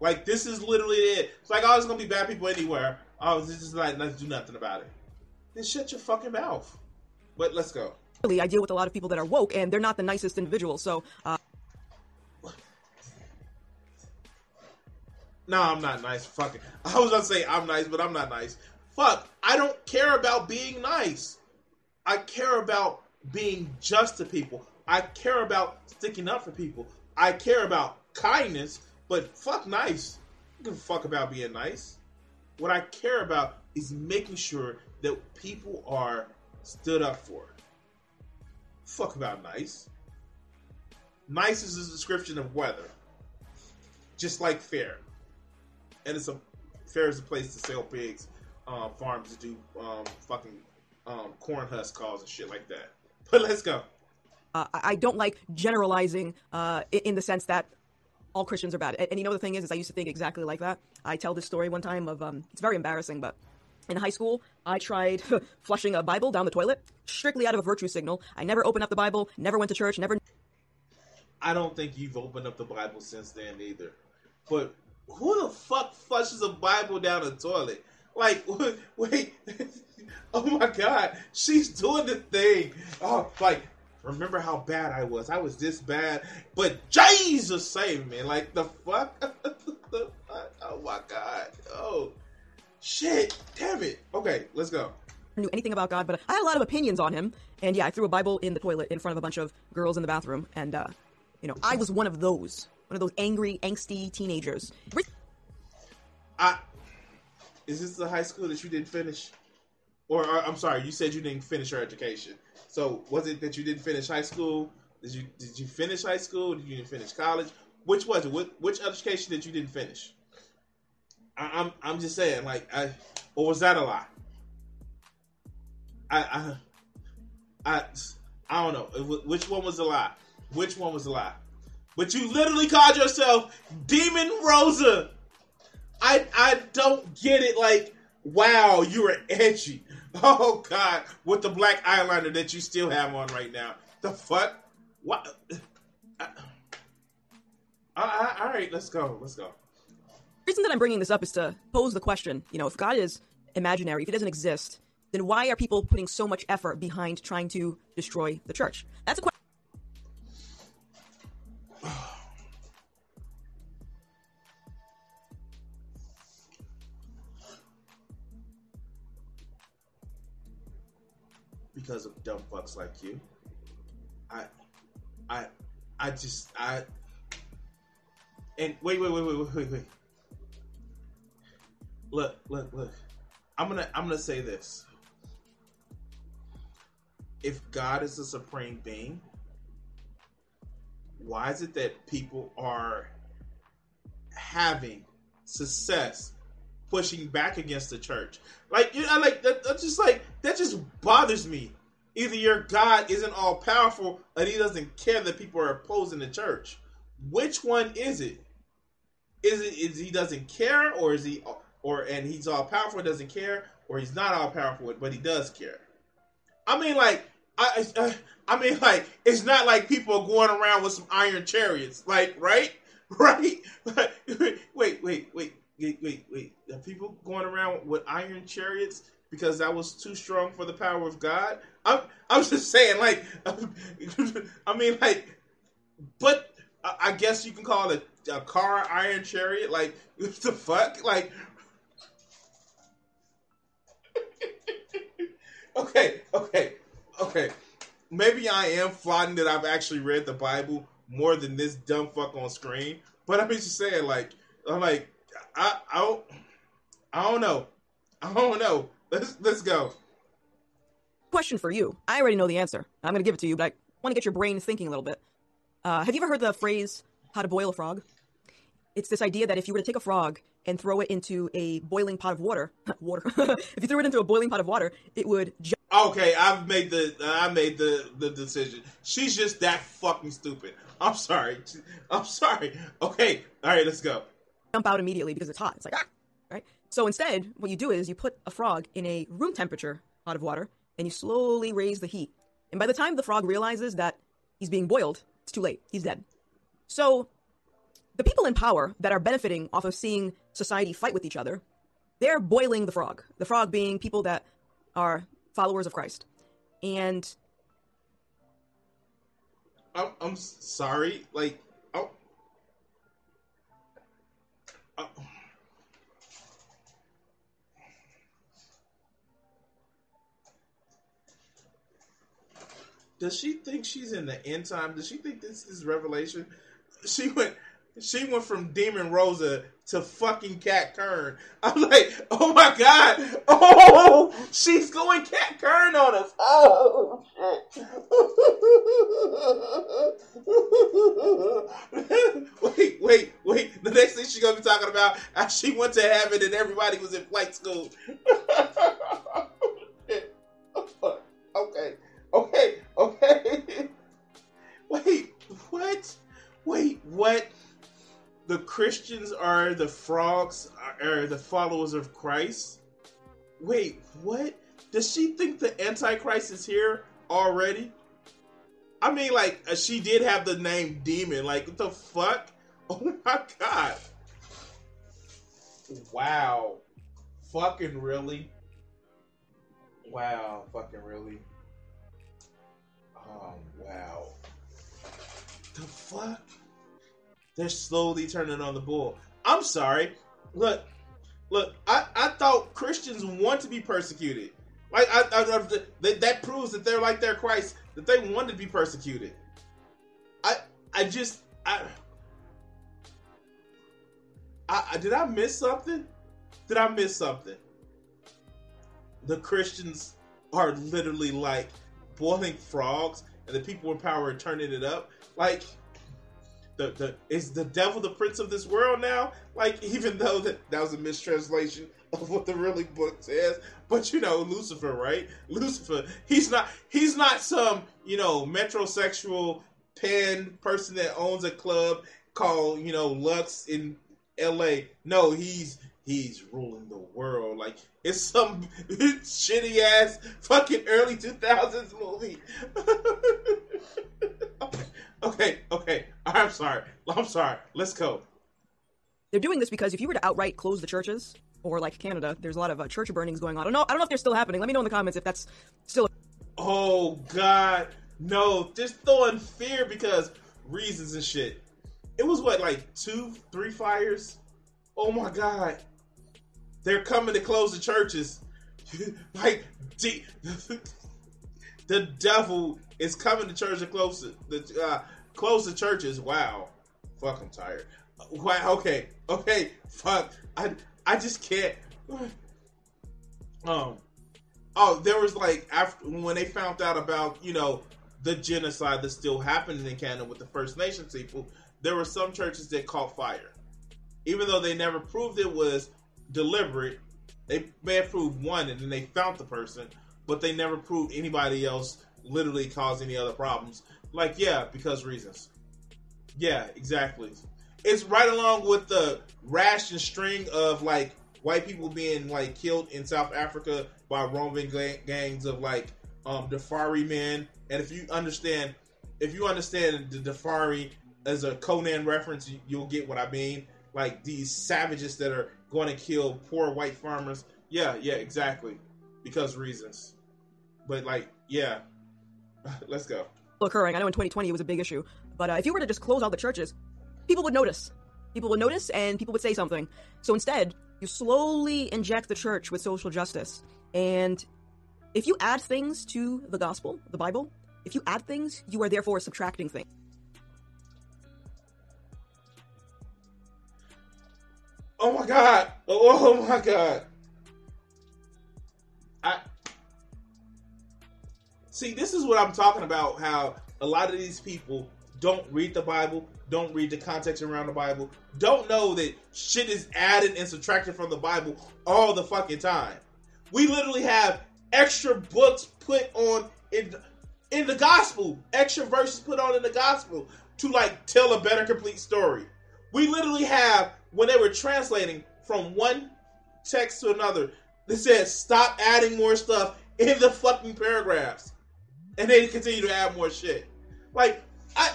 Like this is literally it. It's like oh, there's gonna be bad people anywhere. Oh, this is like let's do nothing about it. Then shut your fucking mouth. But let's go. I deal with a lot of people that are woke, and they're not the nicest individuals. So. Uh... *laughs* No, I'm not nice. Fuck it. *laughs* I was gonna say I'm nice, but I'm not nice. Fuck. I don't care about being nice. I care about being just to people. I care about sticking up for people. I care about kindness, but fuck nice. Give a fuck about being nice. What I care about is making sure that people are stood up for. Fuck about nice. Nice is a description of weather. Just like fair. And it's a fair is a place to sell pigs, um, farms to do um, fucking um, corn husk calls and shit like that. *laughs* But let's go. Uh, I, don't like generalizing uh, in, in the sense that all Christians are bad. And, and, you know the thing is, is I used to think exactly like that. I tell this story one time of um, it's very embarrassing, but in high school, I tried *laughs* flushing a Bible down the toilet strictly out of a virtue signal. I never opened up the Bible, never went to church, never. I don't think you've opened up the Bible since then either. But who the fuck flushes a Bible down a toilet? Like, *laughs* wait, *laughs* oh my god, she's doing the thing. Oh, like, remember how bad I was? I was this bad, but Jesus saved me. Like the fuck, *laughs* the fuck? Oh my god, oh shit, damn it. Okay, let's go. Knew anything about God, but I had a lot of opinions on him. And yeah, I threw a Bible in the toilet in front of a bunch of girls in the bathroom, and uh, you know, I was one of those, one of those angry, angsty teenagers. I is this the high school that you didn't finish? Or, I'm sorry, you said you didn't finish your education. So was it that you didn't finish high school? Did you did you finish high school? Did you finish college? Which was it? Which, which education did you didn't finish? I, am I'm, I'm just saying, like, I or was that a lie? I I I, I don't know. Which one was a lie? Which one was a lie? But you literally called yourself Demon Rosa. I I don't get it. Like, wow, you were edgy. *laughs* Oh God, with the black eyeliner that you still have on right now. The fuck? What? I, I, all right, let's go. Let's go. The reason that I'm bringing this up is to pose the question. You know, if God is imaginary, if He doesn't exist, then why are people putting so much effort behind trying to destroy the church? That's a question. Because of dumb fucks like you. I, I, I just I. And wait, wait, wait, wait, wait, wait. Look, look, look. I'm gonna I'm gonna say this. If God is the supreme being, why is it that people are having success pushing back against the church? Like you know, like that, that's just like that just bothers me. Either your God isn't all powerful, or He doesn't care that people are opposing the church. Which one is it? Is it is He doesn't care, or is He or and He's all powerful, doesn't care, or He's not all powerful, but He does care? I mean, like I, I, I mean, like it's not like people are going around with some iron chariots, like right, *laughs* right. *laughs* wait, wait, wait, wait, wait, wait. Are people going around with iron chariots because that was too strong for the power of God? I'm I'm just saying, like, *laughs* I mean, like, but I guess you can call it a, a car iron chariot. Like, *laughs* what the fuck? Like, *laughs* okay, okay, okay. Maybe I am flaunting that I've actually read the Bible more than this dumb fuck on screen. But I'm just saying, like, I'm like, I, I don't, I don't know, I don't know. Let's let's go question for you. I already know the answer. I'm going to give it to you, but I want to get your brain thinking a little bit. Uh, have you ever heard the phrase "how to boil a frog"? It's this idea that if you were to take a frog and throw it into a boiling pot of water, *laughs* water. *laughs* if you threw it into a boiling pot of water, it would. Ju- okay, I've made the I made the the decision. She's just that fucking stupid. I'm sorry. *laughs* I'm sorry. Okay, all right, let's go. Jump out immediately because it's hot. It's like ah. So instead, what you do is you put a frog in a room temperature pot of water and you slowly raise the heat. And by the time the frog realizes that he's being boiled, it's too late. He's dead. So, the people in power that are benefiting off of seeing society fight with each other, they're boiling the frog. The frog being people that are followers of Christ. And I'm, I'm sorry. Like, oh, oh. Does she think she's in the end time? Does she think this is Revelation? She went she went from Demon Rosa to fucking Kat Kerr. I'm like, oh my god, oh, she's going Kat Kerr on us. Oh *laughs* wait, wait, wait. The next thing she's gonna be talking about, she went to heaven and everybody was in flight school. The Christians are the frogs, are the followers of Christ. Wait, what? Does she think the Antichrist is here already? I mean, like, uh, she did have the name Demon. Like, what the fuck? *laughs* Oh my god. Wow. Fucking really? Wow. Fucking really? Oh, wow. The fuck? They're slowly turning on the bull. I'm sorry. Look, look. I, I thought Christians want to be persecuted. Like I, I, I that, that proves that they're like their Christ. That they want to be persecuted. I I just I, I did I miss something? Did I miss something? The Christians are literally like boiling frogs, and the people in power are turning it up. Like the the is the devil the prince of this world now? Like even though that that was a mistranslation of what the really book says, but you know Lucifer, right? Lucifer, he's not he's not some you know metrosexual pen person that owns a club called you know Lux in L.A. No, he's he's ruling the world. Like it's some *laughs* shitty ass fucking early two thousands movie. *laughs* *laughs* okay, okay. I'm sorry. I'm sorry. Let's go. They're doing this because if you were to outright close the churches, or like Canada, there's a lot of uh, church burnings going on. I don't know. I don't know if they're still happening. Let me know in the comments if that's still. Oh God, no! Just throwing fear because reasons and shit. It was what like two, three fires. Oh my God, they're coming to close the churches. *laughs* like *laughs* the devil is coming to church to close the uh, close the churches. Wow, fuck, I'm tired. Wow, okay, okay, fuck. I I just can't. Um, oh, there was like after when they found out about you know the genocide that's still happening in Canada with the First Nations people. There were some churches that caught fire, even though they never proved it was deliberate. They may have proved one, and then they found the person, but they never proved anybody else literally caused any other problems. Like, yeah, because reasons. Yeah, exactly it's right along with the rash and string of like white people being like killed in South Africa by roaming gangs of like um Darfari men. And if you understand, if you understand the Darfari as a Conan reference, you'll get what I mean. Like these savages that are going to kill poor white farmers. Yeah, yeah, exactly. Because reasons. But like, yeah, *laughs* let's go. Occurring. I know in 2020 it was a big issue, but uh, if you were to just close all the churches, people would notice. People would notice and people would say something. So instead, you slowly inject the church with social justice. And if you add things to the gospel, the Bible, if you add things, you are therefore subtracting things. Oh my god! Oh, oh my god! See. This is what I'm talking about. How a lot of these people don't read the Bible, don't read the context around the Bible, don't know that shit is added and subtracted from the Bible all the fucking time. We literally have extra books put on in in the gospel, extra verses put on in the gospel to like tell a better complete story. We literally have when they were translating from one text to another, they said stop adding more stuff in the fucking paragraphs. And they continue to add more shit. Like I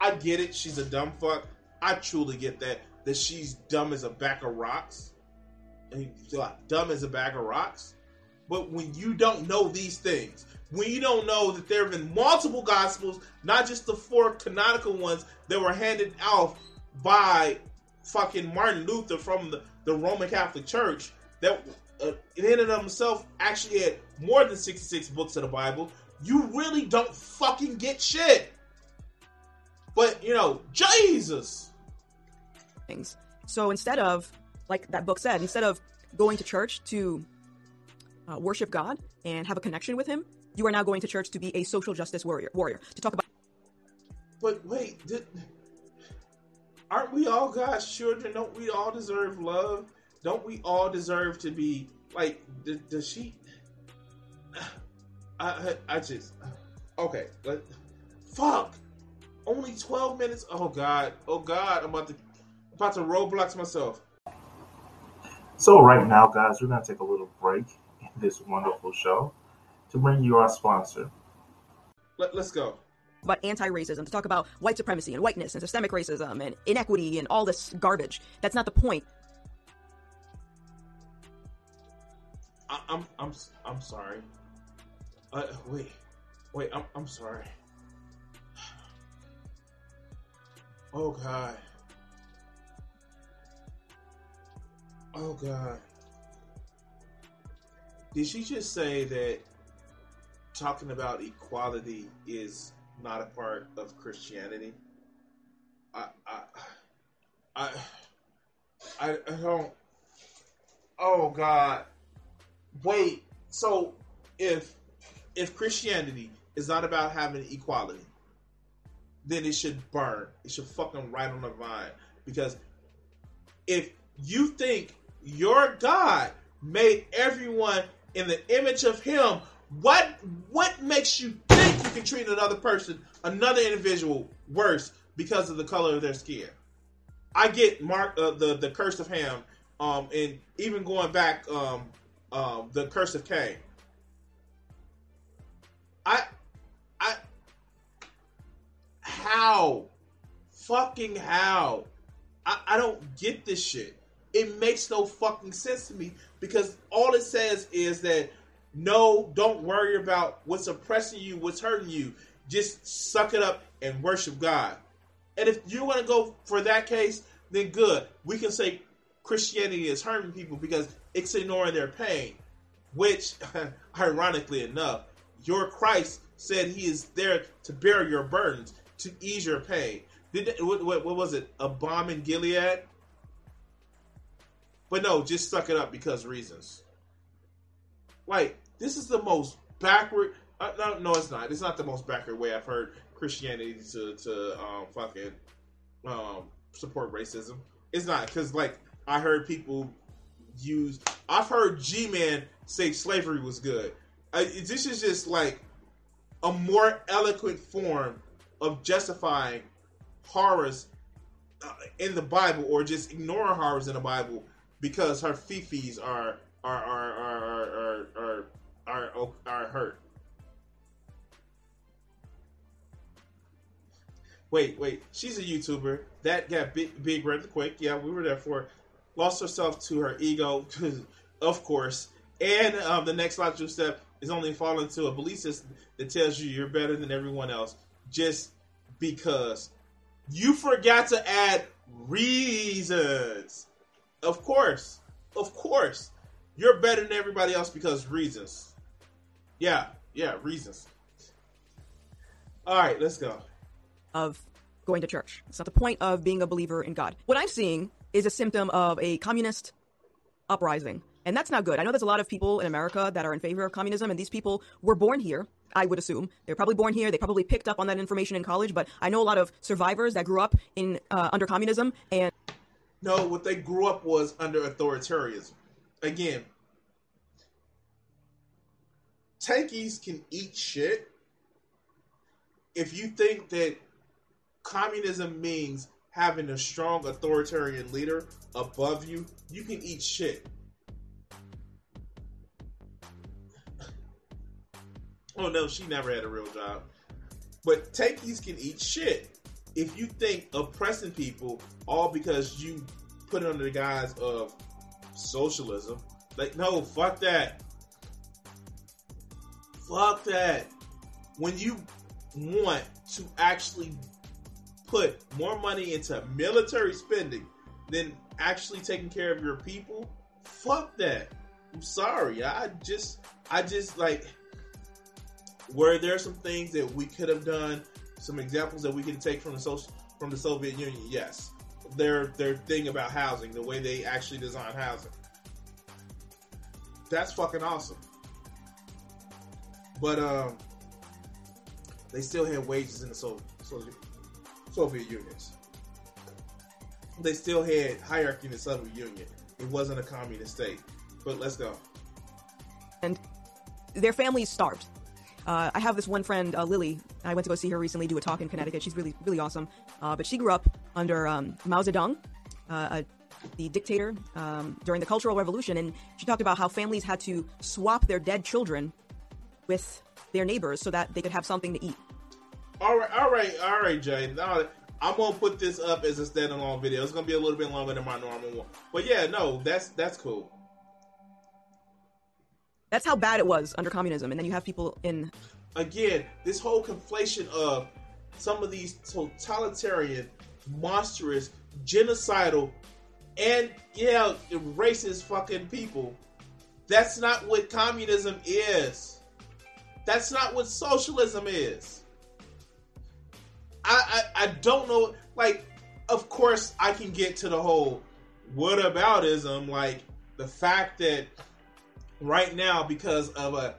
I get it. She's a dumb fuck. I truly get that. That she's dumb as a bag of rocks. And like, dumb as a bag of rocks. But when you don't know these things, when you don't know that there have been multiple gospels, not just the four canonical ones that were handed out by fucking Martin Luther from the, the Roman Catholic Church, that uh, in and of himself actually had more than 66 books of the Bible, you really don't fucking get shit. But you know, Jesus. Things. So instead of, like that book said, instead of going to church to uh, worship God and have a connection with Him, you are now going to church to be a social justice warrior. Warrior to talk about. But wait, did, aren't we all God's children? Don't we all deserve love? Don't we all deserve to be like? Does, does she? *sighs* I, I, I just okay. Let, fuck. Only 12 minutes? Oh god. Oh god. I'm about to about to roadblocks myself. So right now, guys, we're gonna take a little break in this wonderful show to bring you our sponsor. Let, let's go. About anti-racism, to talk about white supremacy and whiteness and systemic racism and inequity and all this garbage. That's not the point. I, I'm I'm I'm sorry. Uh, wait, wait. I'm I'm sorry. *sighs* Oh God. Oh God. Did she just say that talking about equality is not a part of Christianity? I I I I, I don't. Oh God. Wait. So if if Christianity is not about having equality, then it should burn. It should fucking right on the vine. Because if you think your God made everyone in the image of Him, what what makes you think you can treat another person, another individual, worse because of the color of their skin? I get Mark uh, the the curse of Ham, um, and even going back, um, um, the curse of Cain. I, I, how, fucking how? I, I don't get this shit. It makes no fucking sense to me because all it says is that no, don't worry about what's oppressing you, what's hurting you. Just suck it up and worship God. And if you want to go for that case, then good. We can say Christianity is hurting people because it's ignoring their pain. Which, *laughs* ironically enough, your Christ said he is there to bear your burdens, to ease your pain. Did what, what, what was it? A balm in Gilead? But no, just suck it up because reasons. Like this is the most backward. Uh, no, no, it's not. It's not the most backward way I've heard Christianity to to um, fucking um, support racism. It's not because like I heard people use. I've heard G Man say slavery was good. I, this is just like a more eloquent form of justifying horrors uh, in the Bible, or just ignoring horrors in the Bible because her fifis are are are are are are are, are, are hurt. Wait, wait. She's a YouTuber that got big, big rather quick. Yeah, we were there for. Lost herself to her ego, *laughs* of course. And um, the next logical step is only falling into a belief system that tells you you're better than everyone else just because you forgot to add reasons. Of course, of course, you're better than everybody else because reasons. Yeah, yeah, reasons. All right, let's go. Of going to church. It's not the point of being a believer in God. What I'm seeing is a symptom of a communist uprising. And that's not good. I know there's a lot of people in America that are in favor of communism, and these people were born here, I would assume. They're probably born here. They probably picked up on that information in college, but I know a lot of survivors that grew up in uh, under communism and No, what they grew up was under authoritarianism. Again, tankies can eat shit. If you think that communism means having a strong authoritarian leader above you, you can eat shit. *laughs* oh no, she never had a real job. But tankies can eat shit. If you think oppressing people all because you put it under the guise of socialism, like no, fuck that. Fuck that. When you want to actually put more money into military spending than actually taking care of your people, fuck that. I'm sorry. I just, I just like, were there some things that we could have done, some examples that we can take from the social, from the Soviet Union? Yes. Their their thing about housing, the way they actually design housing, that's fucking awesome. But um, they still had wages in the Soviet, Soviet unions. They still had hierarchy in the Soviet Union. It wasn't a communist state. But let's go. and their families starved. Uh, I have this one friend, uh, Lily. I went to go see her recently do a talk in Connecticut. She's really, really awesome. Uh, but she grew up under um, Mao Zedong, uh, the dictator, um, during the Cultural Revolution, and she talked about how families had to swap their dead children with their neighbors so that they could have something to eat. All right, all right, all right, Jay. Now I'm gonna put this up as a standalone video. It's gonna be a little bit longer than my normal one, but yeah, no, that's that's cool. That's how bad it was under communism, and then you have people in. Again, this whole conflation of some of these totalitarian, monstrous, genocidal, and yeah, racist fucking people. That's not what communism is. That's not what socialism is. I, I, I don't know. Like, of course, I can get to the whole what aboutism. Like the fact that right now, because of a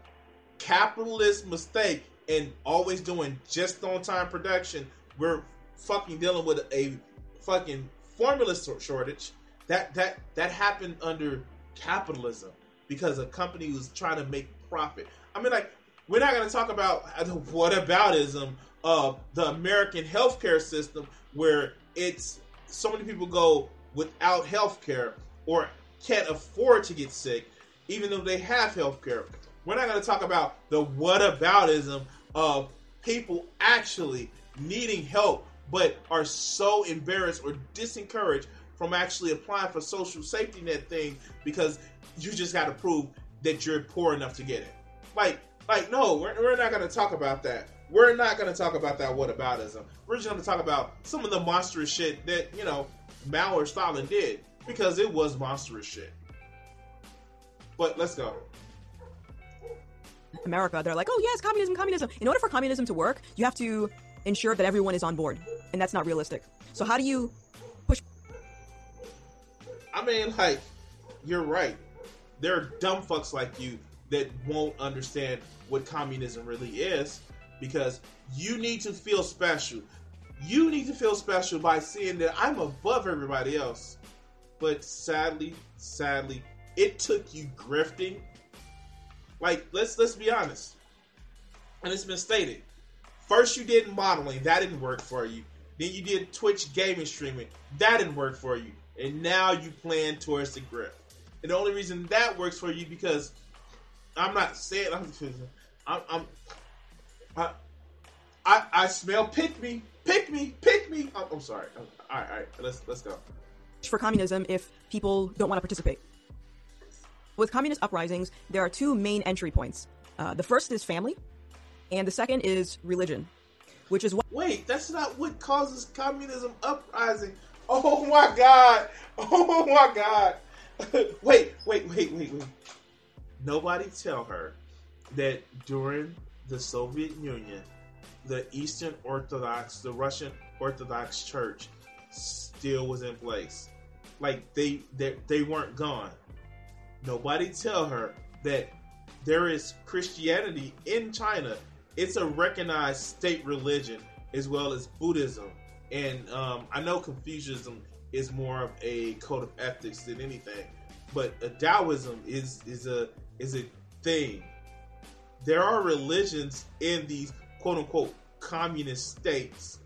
capitalist mistake and always doing just on time production, we're fucking dealing with a fucking formula shortage. That that that happened under capitalism because a company was trying to make profit. I mean, like we're not to talk about the whataboutism of the American healthcare system where it's so many people go without healthcare or can't afford to get sick even though they have healthcare. We're not going to talk about the whataboutism of people actually needing help but are so embarrassed or disencouraged from actually applying for social safety net thing because you just got to prove that you're poor enough to get it. Like, like no, we're, we're not going to talk about that. We're not going to talk about that whataboutism. We're just going to talk about some of the monstrous shit that you know Mao or Stalin did because it was monstrous shit. But let's go. America, they're like, oh yes, communism, communism. In order for communism to work, you have to ensure that everyone is on board, and that's not realistic. So how do you push? I mean, like, you're right. There are dumb fucks like you that won't understand what communism really is because you need to feel special. You need to feel special by seeing that I'm above everybody else. But sadly, sadly, it took you grifting. Like, let's let's be honest. And it's been stated. First you did modeling, that didn't work for you. Then you did Twitch gaming streaming, that didn't work for you. And now you plan towards the grift. And the only reason that works for you because I'm not saying I'm *laughs* I'm, I'm I, I, I smell pick me, pick me, pick me. I'm, I'm sorry. all right, all right. Let's let's go. For communism, if people don't want to participate, with communist uprisings, there are two main entry points. Uh, the first is family, and the second is religion, which is what. Wait, that's not what causes communism uprising. *laughs* Oh my god! *laughs* Oh my god! *laughs* wait, wait, wait, wait, wait. Nobody tell her that during the Soviet Union, the Eastern Orthodox, the Russian Orthodox Church, still was in place. Like they they, they weren't gone. Nobody tell her that there is Christianity in China. It's a recognized state religion as well as Buddhism. And um, I know Confucianism is more of a code of ethics than anything, but a Taoism is is a is a thing. There are religions in these quote unquote communist states.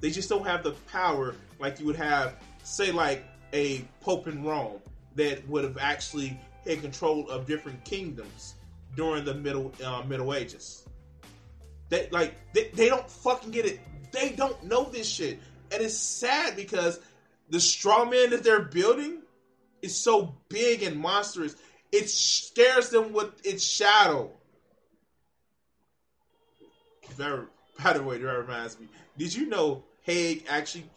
They just don't have the power like you would have, say, like a Pope in Rome that would have actually had control of different kingdoms during the middle uh, Middle Ages. They like they, they don't fucking get it. They don't know this shit, and it's sad because the strong man that they're building is so big and monstrous. It scares them with its shadow. Very, *laughs* by the way, that reminds me. Did you know Haig actually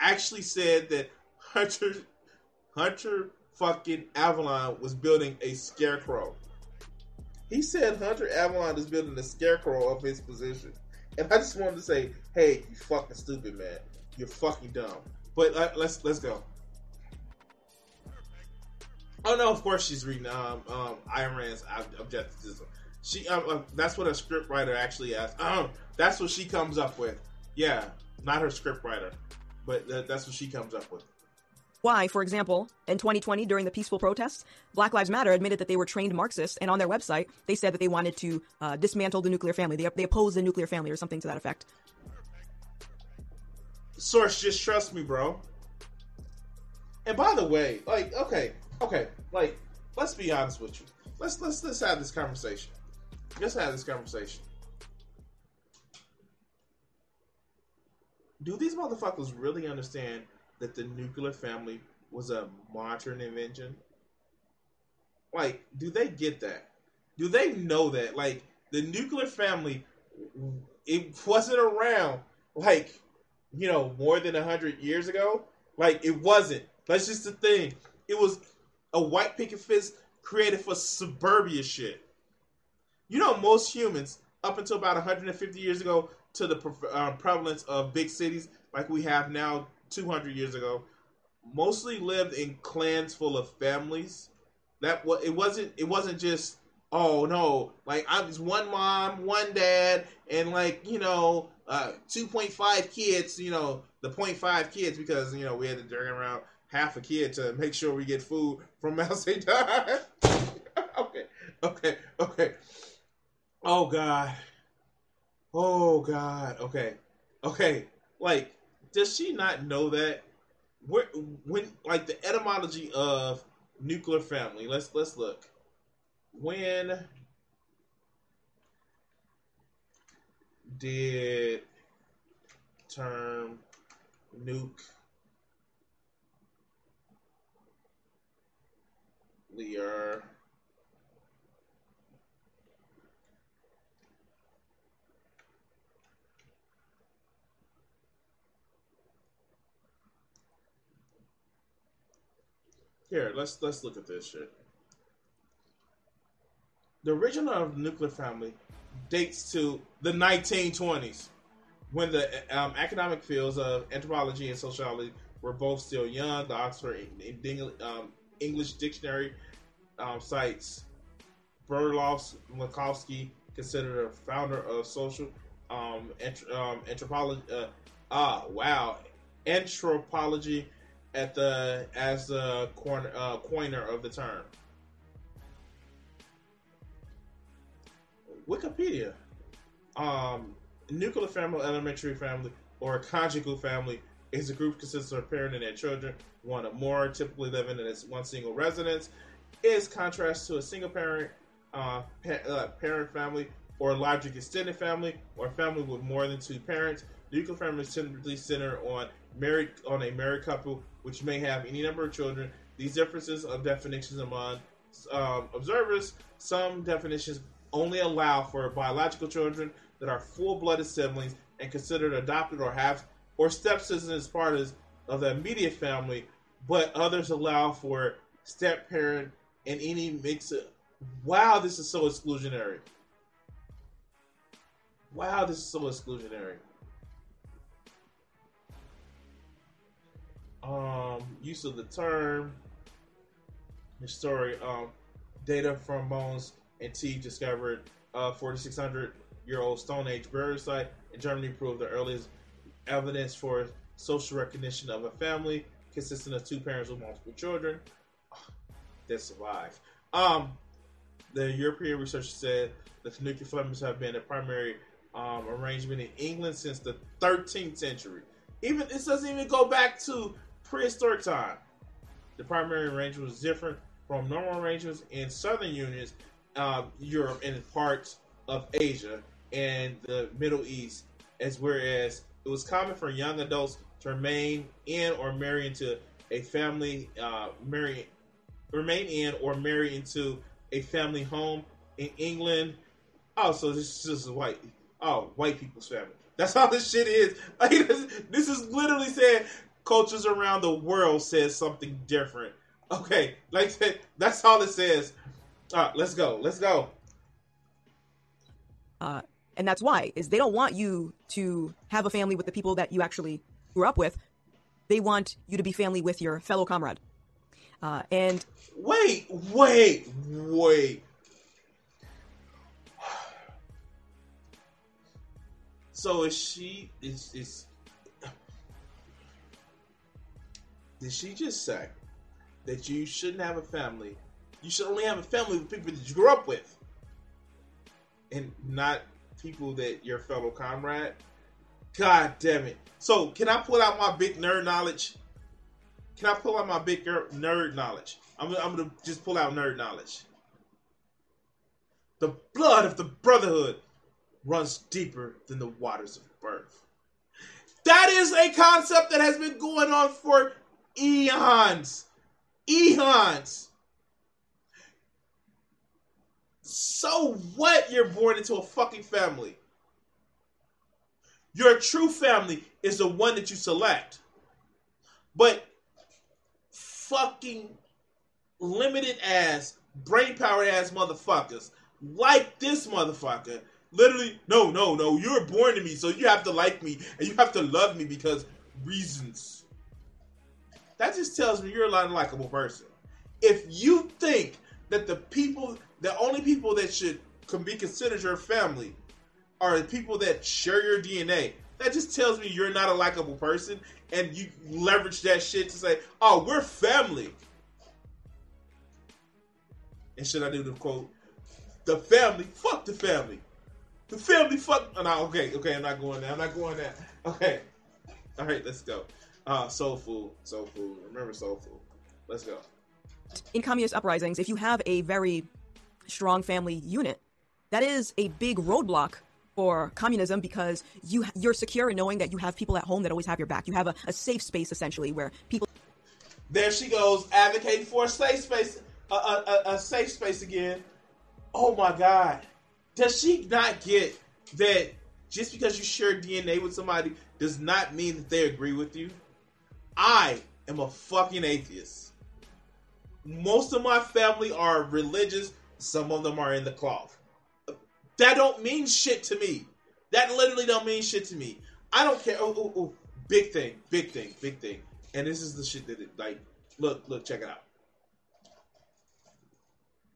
actually said that Hunter Hunter fucking Avallone was building a scarecrow. He said Hunter Avallone is building a scarecrow of his position. And I just wanted to say, hey, you fucking stupid, man. You're fucking dumb. But uh, let's let's go. Oh no, of course she's reading um, um, Ayn Rand's objectivism. She um, uh, that's what a script writer actually asked. Um, that's what she comes up with. Yeah, not her script writer, but th- that's what she comes up with. why, for example, in 2020 during the peaceful protests, Black Lives Matter admitted that they were trained Marxists, and on their website they said that they wanted to uh, dismantle the nuclear family. They, they oppose the nuclear family or something to that effect. Source, just trust me, bro. And by the way, like, okay, okay, like, let's be honest with you. Let's let's let's have this conversation. Let's have this conversation. Do these motherfuckers really understand that the nuclear family was a modern invention? Like, do they get that? Do they know that? Like, the nuclear family, it wasn't around, like, you know, more than a hundred years ago. Like, it wasn't. That's just the thing. It was a white picket fence created for suburbia shit. You know, most humans, up until about 150 years ago, to the uh, prevalence of big cities like we have now 200 years ago, mostly lived in clans full of families. That it wasn't. It wasn't just oh no, like I was one mom, one dad, and like you know, uh, 2.5 kids. You know, the 0.5 kids because you know we had to drag around half a kid to make sure we get food from Mount St. *laughs* okay, okay, okay. Oh God. Oh God. Okay. Okay. Like, does she not know that? Where, when, like, the etymology of nuclear family. Let's let's look. When did term nuke Here, let's let's look at this shit. The origin of the nuclear family dates to the 1920s, when the um, economic fields of anthropology and sociology were both still young. The Oxford um, English Dictionary um, cites Berloff considered a founder of social um, um, anthropology. Uh, ah, wow, anthropology at the as the corner, uh, coiner of the term. Wikipedia. Um, nuclear family, elementary family, or a conjugal family is a group consisting of a parent and their children, one or more, typically living in one single residence. Is contrast to a single parent, uh, pa- uh, parent family, or a larger extended family, or family with more than two parents. Nuclear families typically center on married on a married couple which may have any number of children. These differences of definitions among um, observers, some definitions only allow for biological children that are full-blooded siblings and considered adopted or have or stepsisters as part of, of the immediate family, but others allow for step parent and any mix. Of, wow, this is so exclusionary. Wow, this is so exclusionary. Um, use of the term, the story, um, data from bones and teeth discovered uh, 4,600 year old Stone Age burial site in Germany proved the earliest evidence for social recognition of a family consisting of two parents with multiple children *sighs* that survived. Um, the European researcher said the nuclear families have been a primary um, arrangement in England since the 13th century. Even this doesn't even go back to prehistoric time, the primary arrangement was different from normal arrangements in southern unions, uh, Europe, and parts of Asia and the Middle East, as whereas it was common for young adults to remain in or marry into a family, uh, marry, remain in or marry into a family home in England. Oh, so this is white. Oh, white people's family. That's how this shit is. *laughs* Like, this is literally saying cultures around the world says something different. Okay, like *laughs* that's all it says. All right, let's go. Let's go. Uh, and that's why is they don't want you to have a family with the people that you actually grew up with. They want you to be family with your fellow comrade. Uh, and wait, wait, wait. *sighs* So is she is is Did she just say that you shouldn't have a family? You should only have a family with people that you grew up with, and not people that your fellow comrade. God damn it! So can I pull out my big nerd knowledge? Can I pull out my big nerd knowledge? I'm, I'm gonna just pull out nerd knowledge. The blood of the Brotherhood runs deeper than the waters of birth. That is a concept that has been going on for eons. Eons. So what? You're born into a fucking family. Your true family is the one that you select. But fucking limited ass, brain powered ass motherfuckers like this motherfucker. Literally, no, no, no. You were born to me, so you have to like me and you have to love me because reasons. That just tells me you're a not a likable person. If you think that the people, the only people that should can be considered your family are the people that share your DNA, that just tells me you're not a likable person and you leverage that shit to say, oh, we're family. And should I do the quote? The family, fuck the family. The family, fuck. Oh, no, okay, okay, I'm not going there. I'm not going there. Okay, all right, let's go. Uh, soul food, soul food. Remember soul food. Let's go. In communist uprisings, if you have a very strong family unit, that is a big roadblock for communism because you you're secure in knowing that you have people at home that always have your back. You have a, a safe space essentially where people. There she goes, advocating for a safe space a, a, a safe space again. Oh my God. Does she not get that just because you share DNA with somebody does not mean that they agree with you? I am a fucking atheist. Most of my family are religious, some of them are in the cloth. That don't mean shit to me. That literally don't mean shit to me. I don't care. Oh. Big thing, big thing, big thing. And this is the shit that it like. Look, look, check it out.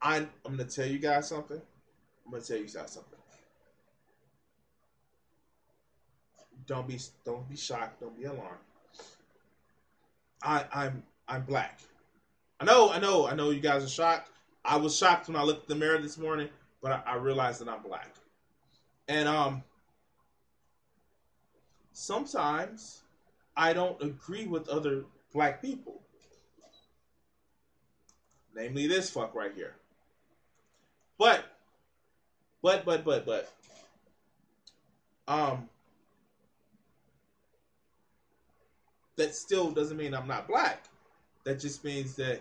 I'm, I'm to tell you guys something. I'm to tell you guys something. Don't be don't be shocked. Don't be alarmed. I I'm I'm black. I know I know I know you guys are shocked. I was shocked when I looked in the mirror this morning, but I, I realized that I'm black. And um, sometimes I don't agree with other black people. Namely, this fuck right here. But, but, but, but, but, um, that still doesn't mean I'm not black. That just means that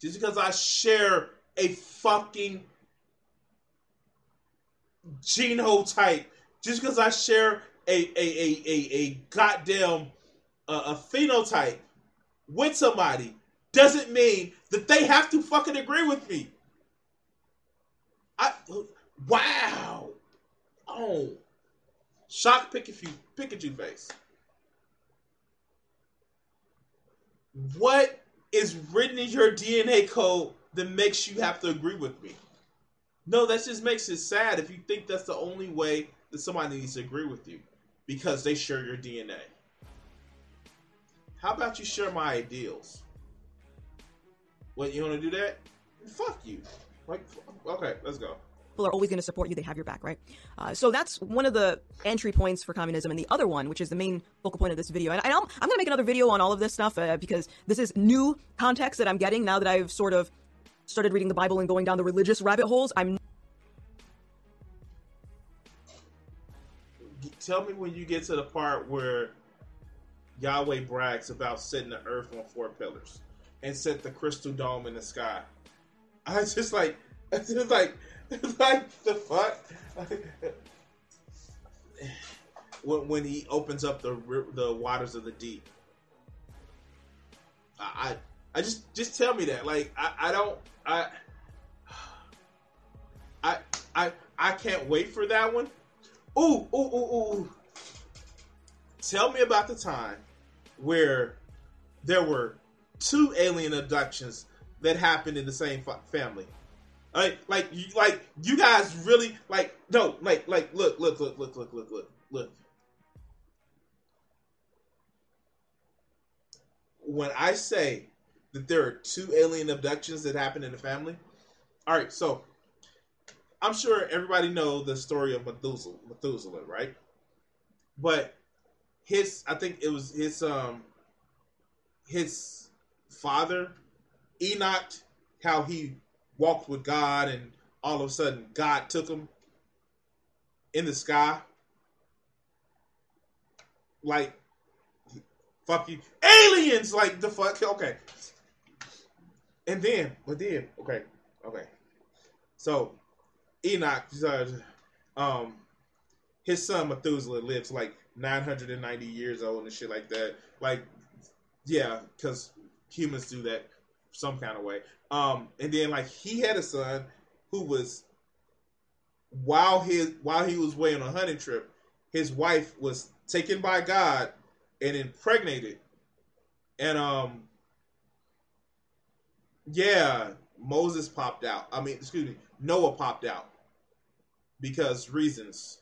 just because I share a fucking genotype, just because I share a a a a, a goddamn uh, a phenotype with somebody doesn't mean that they have to fucking agree with me. I wow. Oh. Shock Pikachu Pikachu face. What is written in your DNA code that makes you have to agree with me? No, that just makes it sad if you think that's the only way that somebody needs to agree with you because they share your DNA. How about you share my ideals? What you want to do that? Fuck you. Like, okay, let's go. People are always going to support you. They have your back, right? Uh, so that's one of the entry points for communism. And the other one, which is the main focal point of this video, and, I'm, I'm going to make another video on all of this stuff uh, because this is new context that I'm getting now that I've sort of started reading the Bible and going down the religious rabbit holes. I'm. Tell me when you get to the part where Yahweh brags about setting the earth on four pillars and set the crystal dome in the sky. I just like, *laughs* it's just like, *laughs* like the fuck. when, when he opens up the the waters of the deep, I I just just tell me that. Like I, I don't I *sighs* I I I can't wait for that one. Ooh ooh ooh ooh. Tell me about the time where there were two alien abductions that happened in the same family. Like, like, you, like you guys really like no, like, like, look, look, look, look, look, look, look, look. when I say that there are two alien abductions that happened in the family, all right. So I'm sure everybody know the story of Methuselah, Methuselah, right? But his, I think it was his, um, his father, Enoch, how he walked with God, and all of a sudden God took him in the sky. Like, fuck you, aliens! Like the fuck, okay. And then, but then, okay, okay. So Enoch, uh, um, his son Methuselah lives like 990 years old and shit like that. Like, yeah, because humans do that some kind of way. Um, and then like he had a son who was while his while he was away on a hunting trip, his wife was taken by God and impregnated, and um, yeah, Moses popped out. I mean, excuse me, Noah popped out because reasons.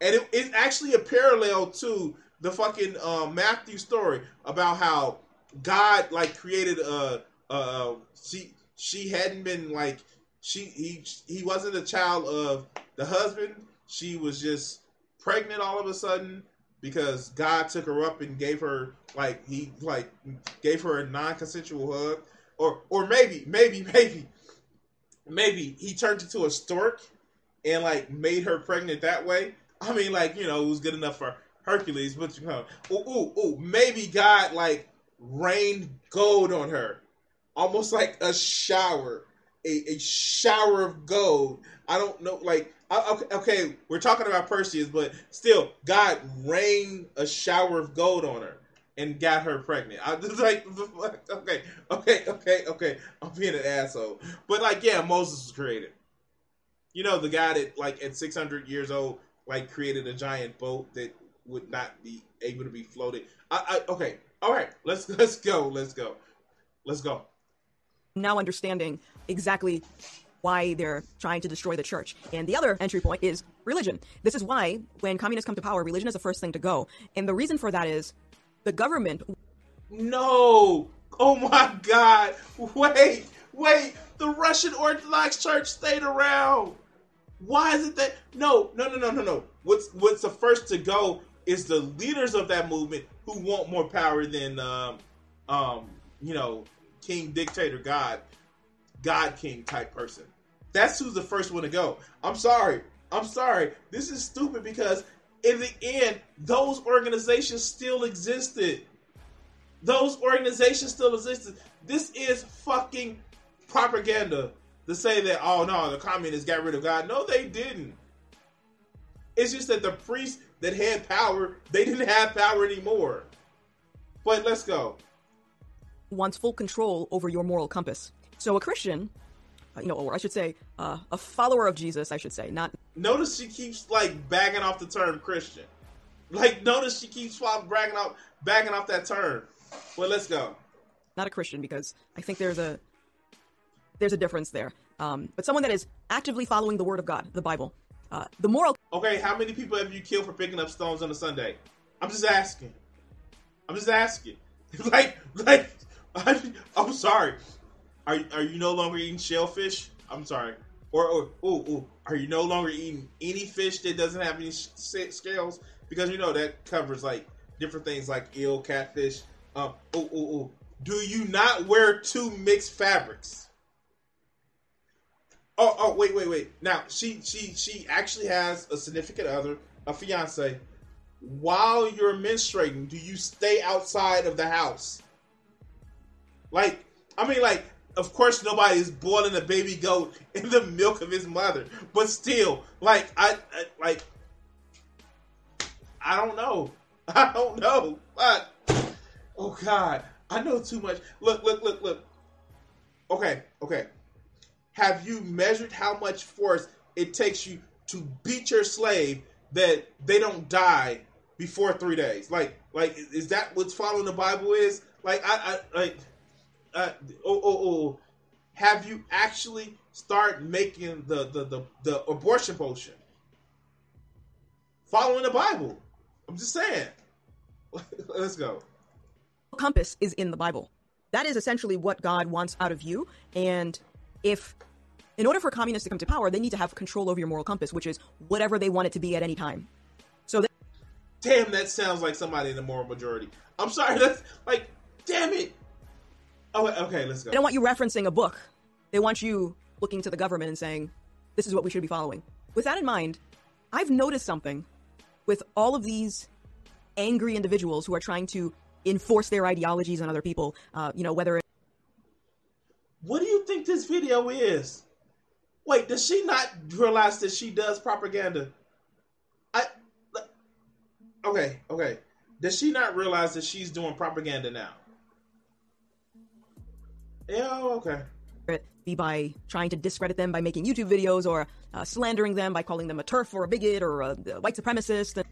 And it, it's actually a parallel to the fucking uh, Matthew story about how God like created a, a she she hadn't been like she he he wasn't a child of the husband. She was just pregnant all of a sudden because God took her up and gave her like he like gave her a non-consensual hug or or maybe maybe *laughs* maybe maybe he turned into a stork and like made her pregnant that way. I mean, like you know, it was good enough for Hercules, but you know, ooh, ooh, ooh, maybe God like rained gold on her, almost like a shower, a, a shower of gold. I don't know, like uh, okay, okay, we're talking about Perseus, but still, God rained a shower of gold on her and got her pregnant. I was *laughs* like, okay, okay, okay, okay. I'm being an asshole, but like, yeah, Moses was created. You know, the guy that like at 600 years old, like created a giant boat that would not be able to be floated. I, I okay, all right, let's *laughs* let's go, let's go, let's go. Now understanding exactly why they're trying to destroy the church. And the other entry point is religion. This is why when communists come to power, religion is the first thing to go. And the reason for that is the government. No! Oh my god! Wait, wait! The Russian Orthodox Church stayed around. Why is it that no, no, no, no, no, no? What's what's the first to go is the leaders of that movement who want more power than um, um, you know, king, dictator, god, god king type person. That's who's the first one to go. I'm sorry. I'm sorry. This is stupid because in the end, those organizations still existed. Those organizations still existed. This is fucking propaganda to say that oh no, the communists got rid of God. No, they didn't. It's just that the priests that had power, they didn't have power anymore. But let's go. Wants full control over your moral compass. So a Christian, uh, you know, or I should say, uh, a follower of Jesus, I should say, not. Notice she keeps like bagging off the term Christian. Like, notice she keeps bragging off, bagging off that term. Well, let's go. Not a Christian because I think there's a there's a difference there. Um, but someone that is actively following the Word of God, the Bible, uh, the moral. Okay, how many people have you killed for picking up stones on a Sunday? I'm just asking. I'm just asking. *laughs* like, like, *laughs* I, am sorry. Are are you no longer eating shellfish? I'm sorry. Or, or ooh, ooh, are you no longer eating any fish that doesn't have any scales? Because you know that covers like different things like eel, catfish. Um, ooh, ooh, ooh. Do you not wear two mixed fabrics? Oh, oh, wait, wait, wait. Now she, she, she actually has a significant other, a fiance. While you're menstruating, do you stay outside of the house? Like, I mean, like, of course, nobody is boiling a baby goat *laughs* in the milk of his mother, but still, like, I, I like, I don't know, *laughs* I don't know, but oh god, I know too much. Look, look, look, look. Okay, okay have you measured how much force it takes you to beat your slave that they don't die before three days? Like, like is that what's following the Bible is? Like, I, I like, uh, oh, oh, oh, have you actually start making the the the, the abortion potion following the Bible? I'm just saying. *laughs* Let's go compass is in the Bible. That is essentially what God wants out of you. And if, in order for communists to come to power, they need to have control over your moral compass, which is whatever they want it to be at any time. So, they- Damn, that sounds like somebody in the moral majority. I'm sorry, that's like, damn it. Oh, okay, let's go. they don't want you referencing a book. They want you looking to the government and saying, this is what we should be following. With that in mind, I've noticed something with all of these angry individuals who are trying to enforce their ideologies on other people. Uh, you know, whether it, What do you think this video is? Wait, does she not realize that she does propaganda? I okay, okay. Does she not realize that she's doing propaganda now? Yeah, oh, okay. it be by trying to discredit them by making YouTube videos or uh, slandering them by calling them a TERF or a bigot or a, a white supremacist. *laughs*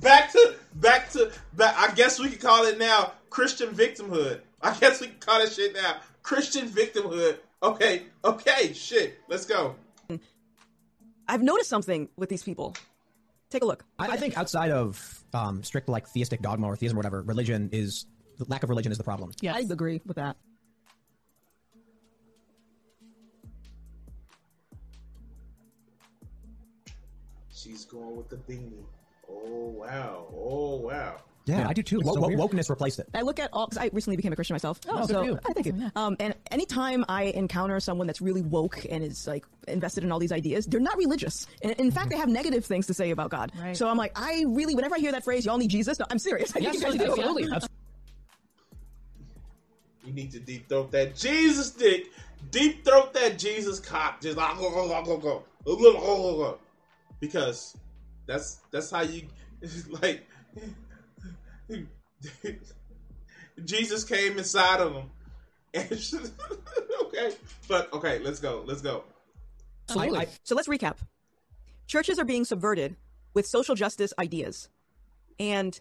back to back to back. I guess we could call it now Christian victimhood. *laughs* I guess we can call that shit now Christian victimhood. Okay, okay, shit. Let's go. I've noticed something with these people. Take a look. I, I think outside of um, strict like theistic dogma or theism or whatever, religion is the lack of religion is the problem. Yeah, I agree with that. She's going with the beanie. Oh wow. Oh wow. Yeah, I do too. Wo- so wokeness replaced it. I look at all because I recently became a Christian myself. Oh, good so for you. I thank you. Um, and anytime I encounter someone that's really woke and is like invested in all these ideas, they're not religious. In, in fact, they have negative things to say about God. Right. So I'm like, I really, whenever I hear that phrase, "Y'all need Jesus," no, I'm serious. I think Yes, you guys do. absolutely. That's You need to deep throat that Jesus dick. Deep throat that Jesus cock. Just like go go go go go go go go go. Because that's that's how you *laughs* like. *laughs* Jesus came inside of him. *laughs* Okay, but okay, let's go. Let's go. I, I, So let's recap. Churches are being subverted with social justice ideas. And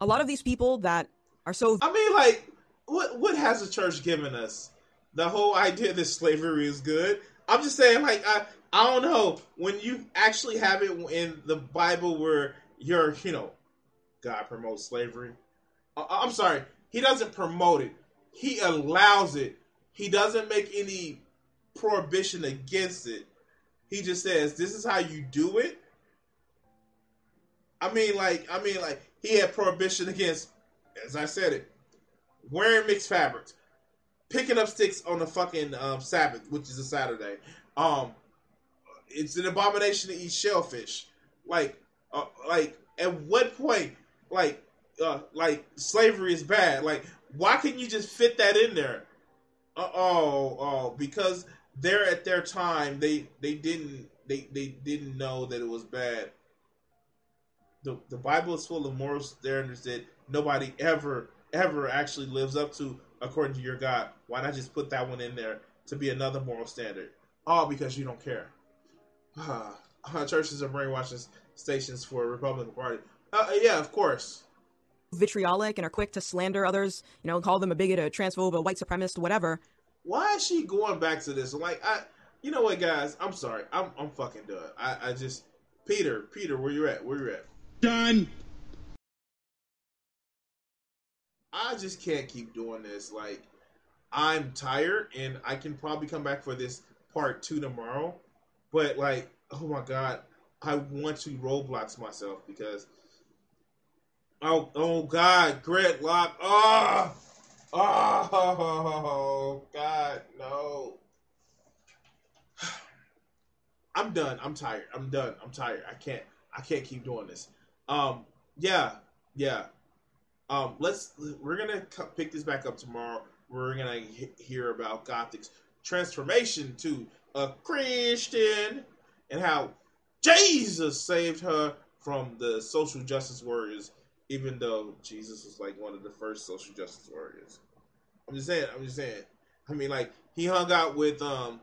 a lot of these people that are so I mean, like, what what has the church given us? The whole idea that slavery is good. I'm just saying, like, I I don't know when you actually have it in the Bible where you're, you know, God promotes slavery. I, I'm sorry, He doesn't promote it. He allows it. He doesn't make any prohibition against it. He just says, "This is how you do it." I mean, like, I mean, like, he had prohibition against, as I said it, wearing mixed fabrics, picking up sticks on the fucking um, Sabbath, which is a Saturday. Um, it's an abomination to eat shellfish. Like, uh, like, at what point, like, uh, like slavery is bad? Like, why couldn't you just fit that in there? Uh, oh, oh, because they're at their time, they they didn't they they didn't know that it was bad. The the Bible is full of moral standards that nobody ever ever actually lives up to according to your God. Why not just put that one in there to be another moral standard? All because you don't care. *sighs* Uh, churches are brainwashing stations for Republican Party. Uh, yeah, of course. vitriolic and are quick to slander others, you know, call them a bigot, a transphobe, a white supremacist, whatever. Why is she going back to this? Like, I, you know what, guys? I'm sorry. I'm I'm fucking done. I I just Peter, Peter, where you at? Where you at? Done. I just can't keep doing this. Like, I'm tired, and I can probably come back for this part two tomorrow. But like, oh my god, I want to Roblox myself because, oh oh god, gridlock. Oh, oh god, no. *sighs* I'm done. I'm tired. I'm done. I'm tired. I can't. I can't keep doing this. Um. Yeah. Yeah. Um, let's we're gonna pick this back up tomorrow. We're gonna hear about Gothix's transformation to a Christian and how Jesus saved her from the social justice warriors, even though Jesus was like one of the first social justice warriors. I'm just saying. I'm just saying. I mean, like he hung out with um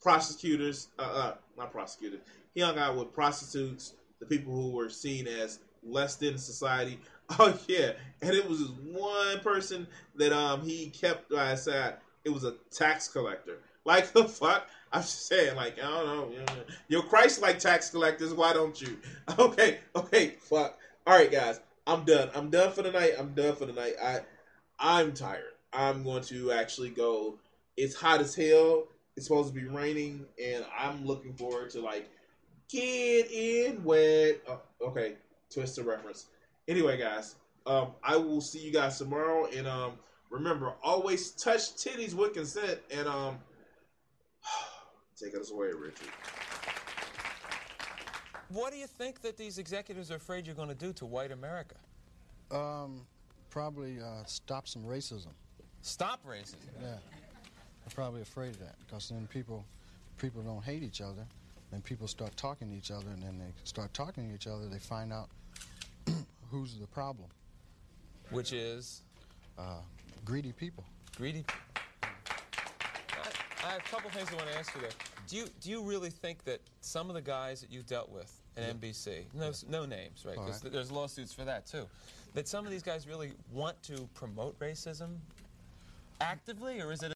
prosecutors, uh, uh not prosecutors. He hung out with prostitutes, the people who were seen as less than society. *laughs* Oh yeah, and it was this one person that um he kept by his side. It was a tax collector. Like *laughs* the fuck? I'm just saying, like I don't know. you know, You're Christ like tax collectors. Why don't you? *laughs* Okay, okay, fuck. All right, guys. I'm done. I'm done for the night. I'm done for the night. I I'm tired. I'm going to actually go. It's hot as hell. It's supposed to be raining, and I'm looking forward to like get in wet. Oh, okay, Twister reference. Anyway, guys, um, I will see you guys tomorrow, and um, remember, always touch titties with consent, and um, *sighs* take us away, Richard. What do you think that these executives are afraid you're going to do to white America? Um, probably uh, stop some racism. Stop racism. Yeah, I'm probably afraid of that because then people, people don't hate each other, and people start talking to each other, and then they start talking to each other. They find out who's the problem. Which is Uh, greedy people. greedy. I, I have a couple things I want to ask you there. Do you do you really think that some of the guys that you dealt with at NBC, no no names, right? Because right. there's lawsuits for that too. That some of these guys really want to promote racism actively, or is it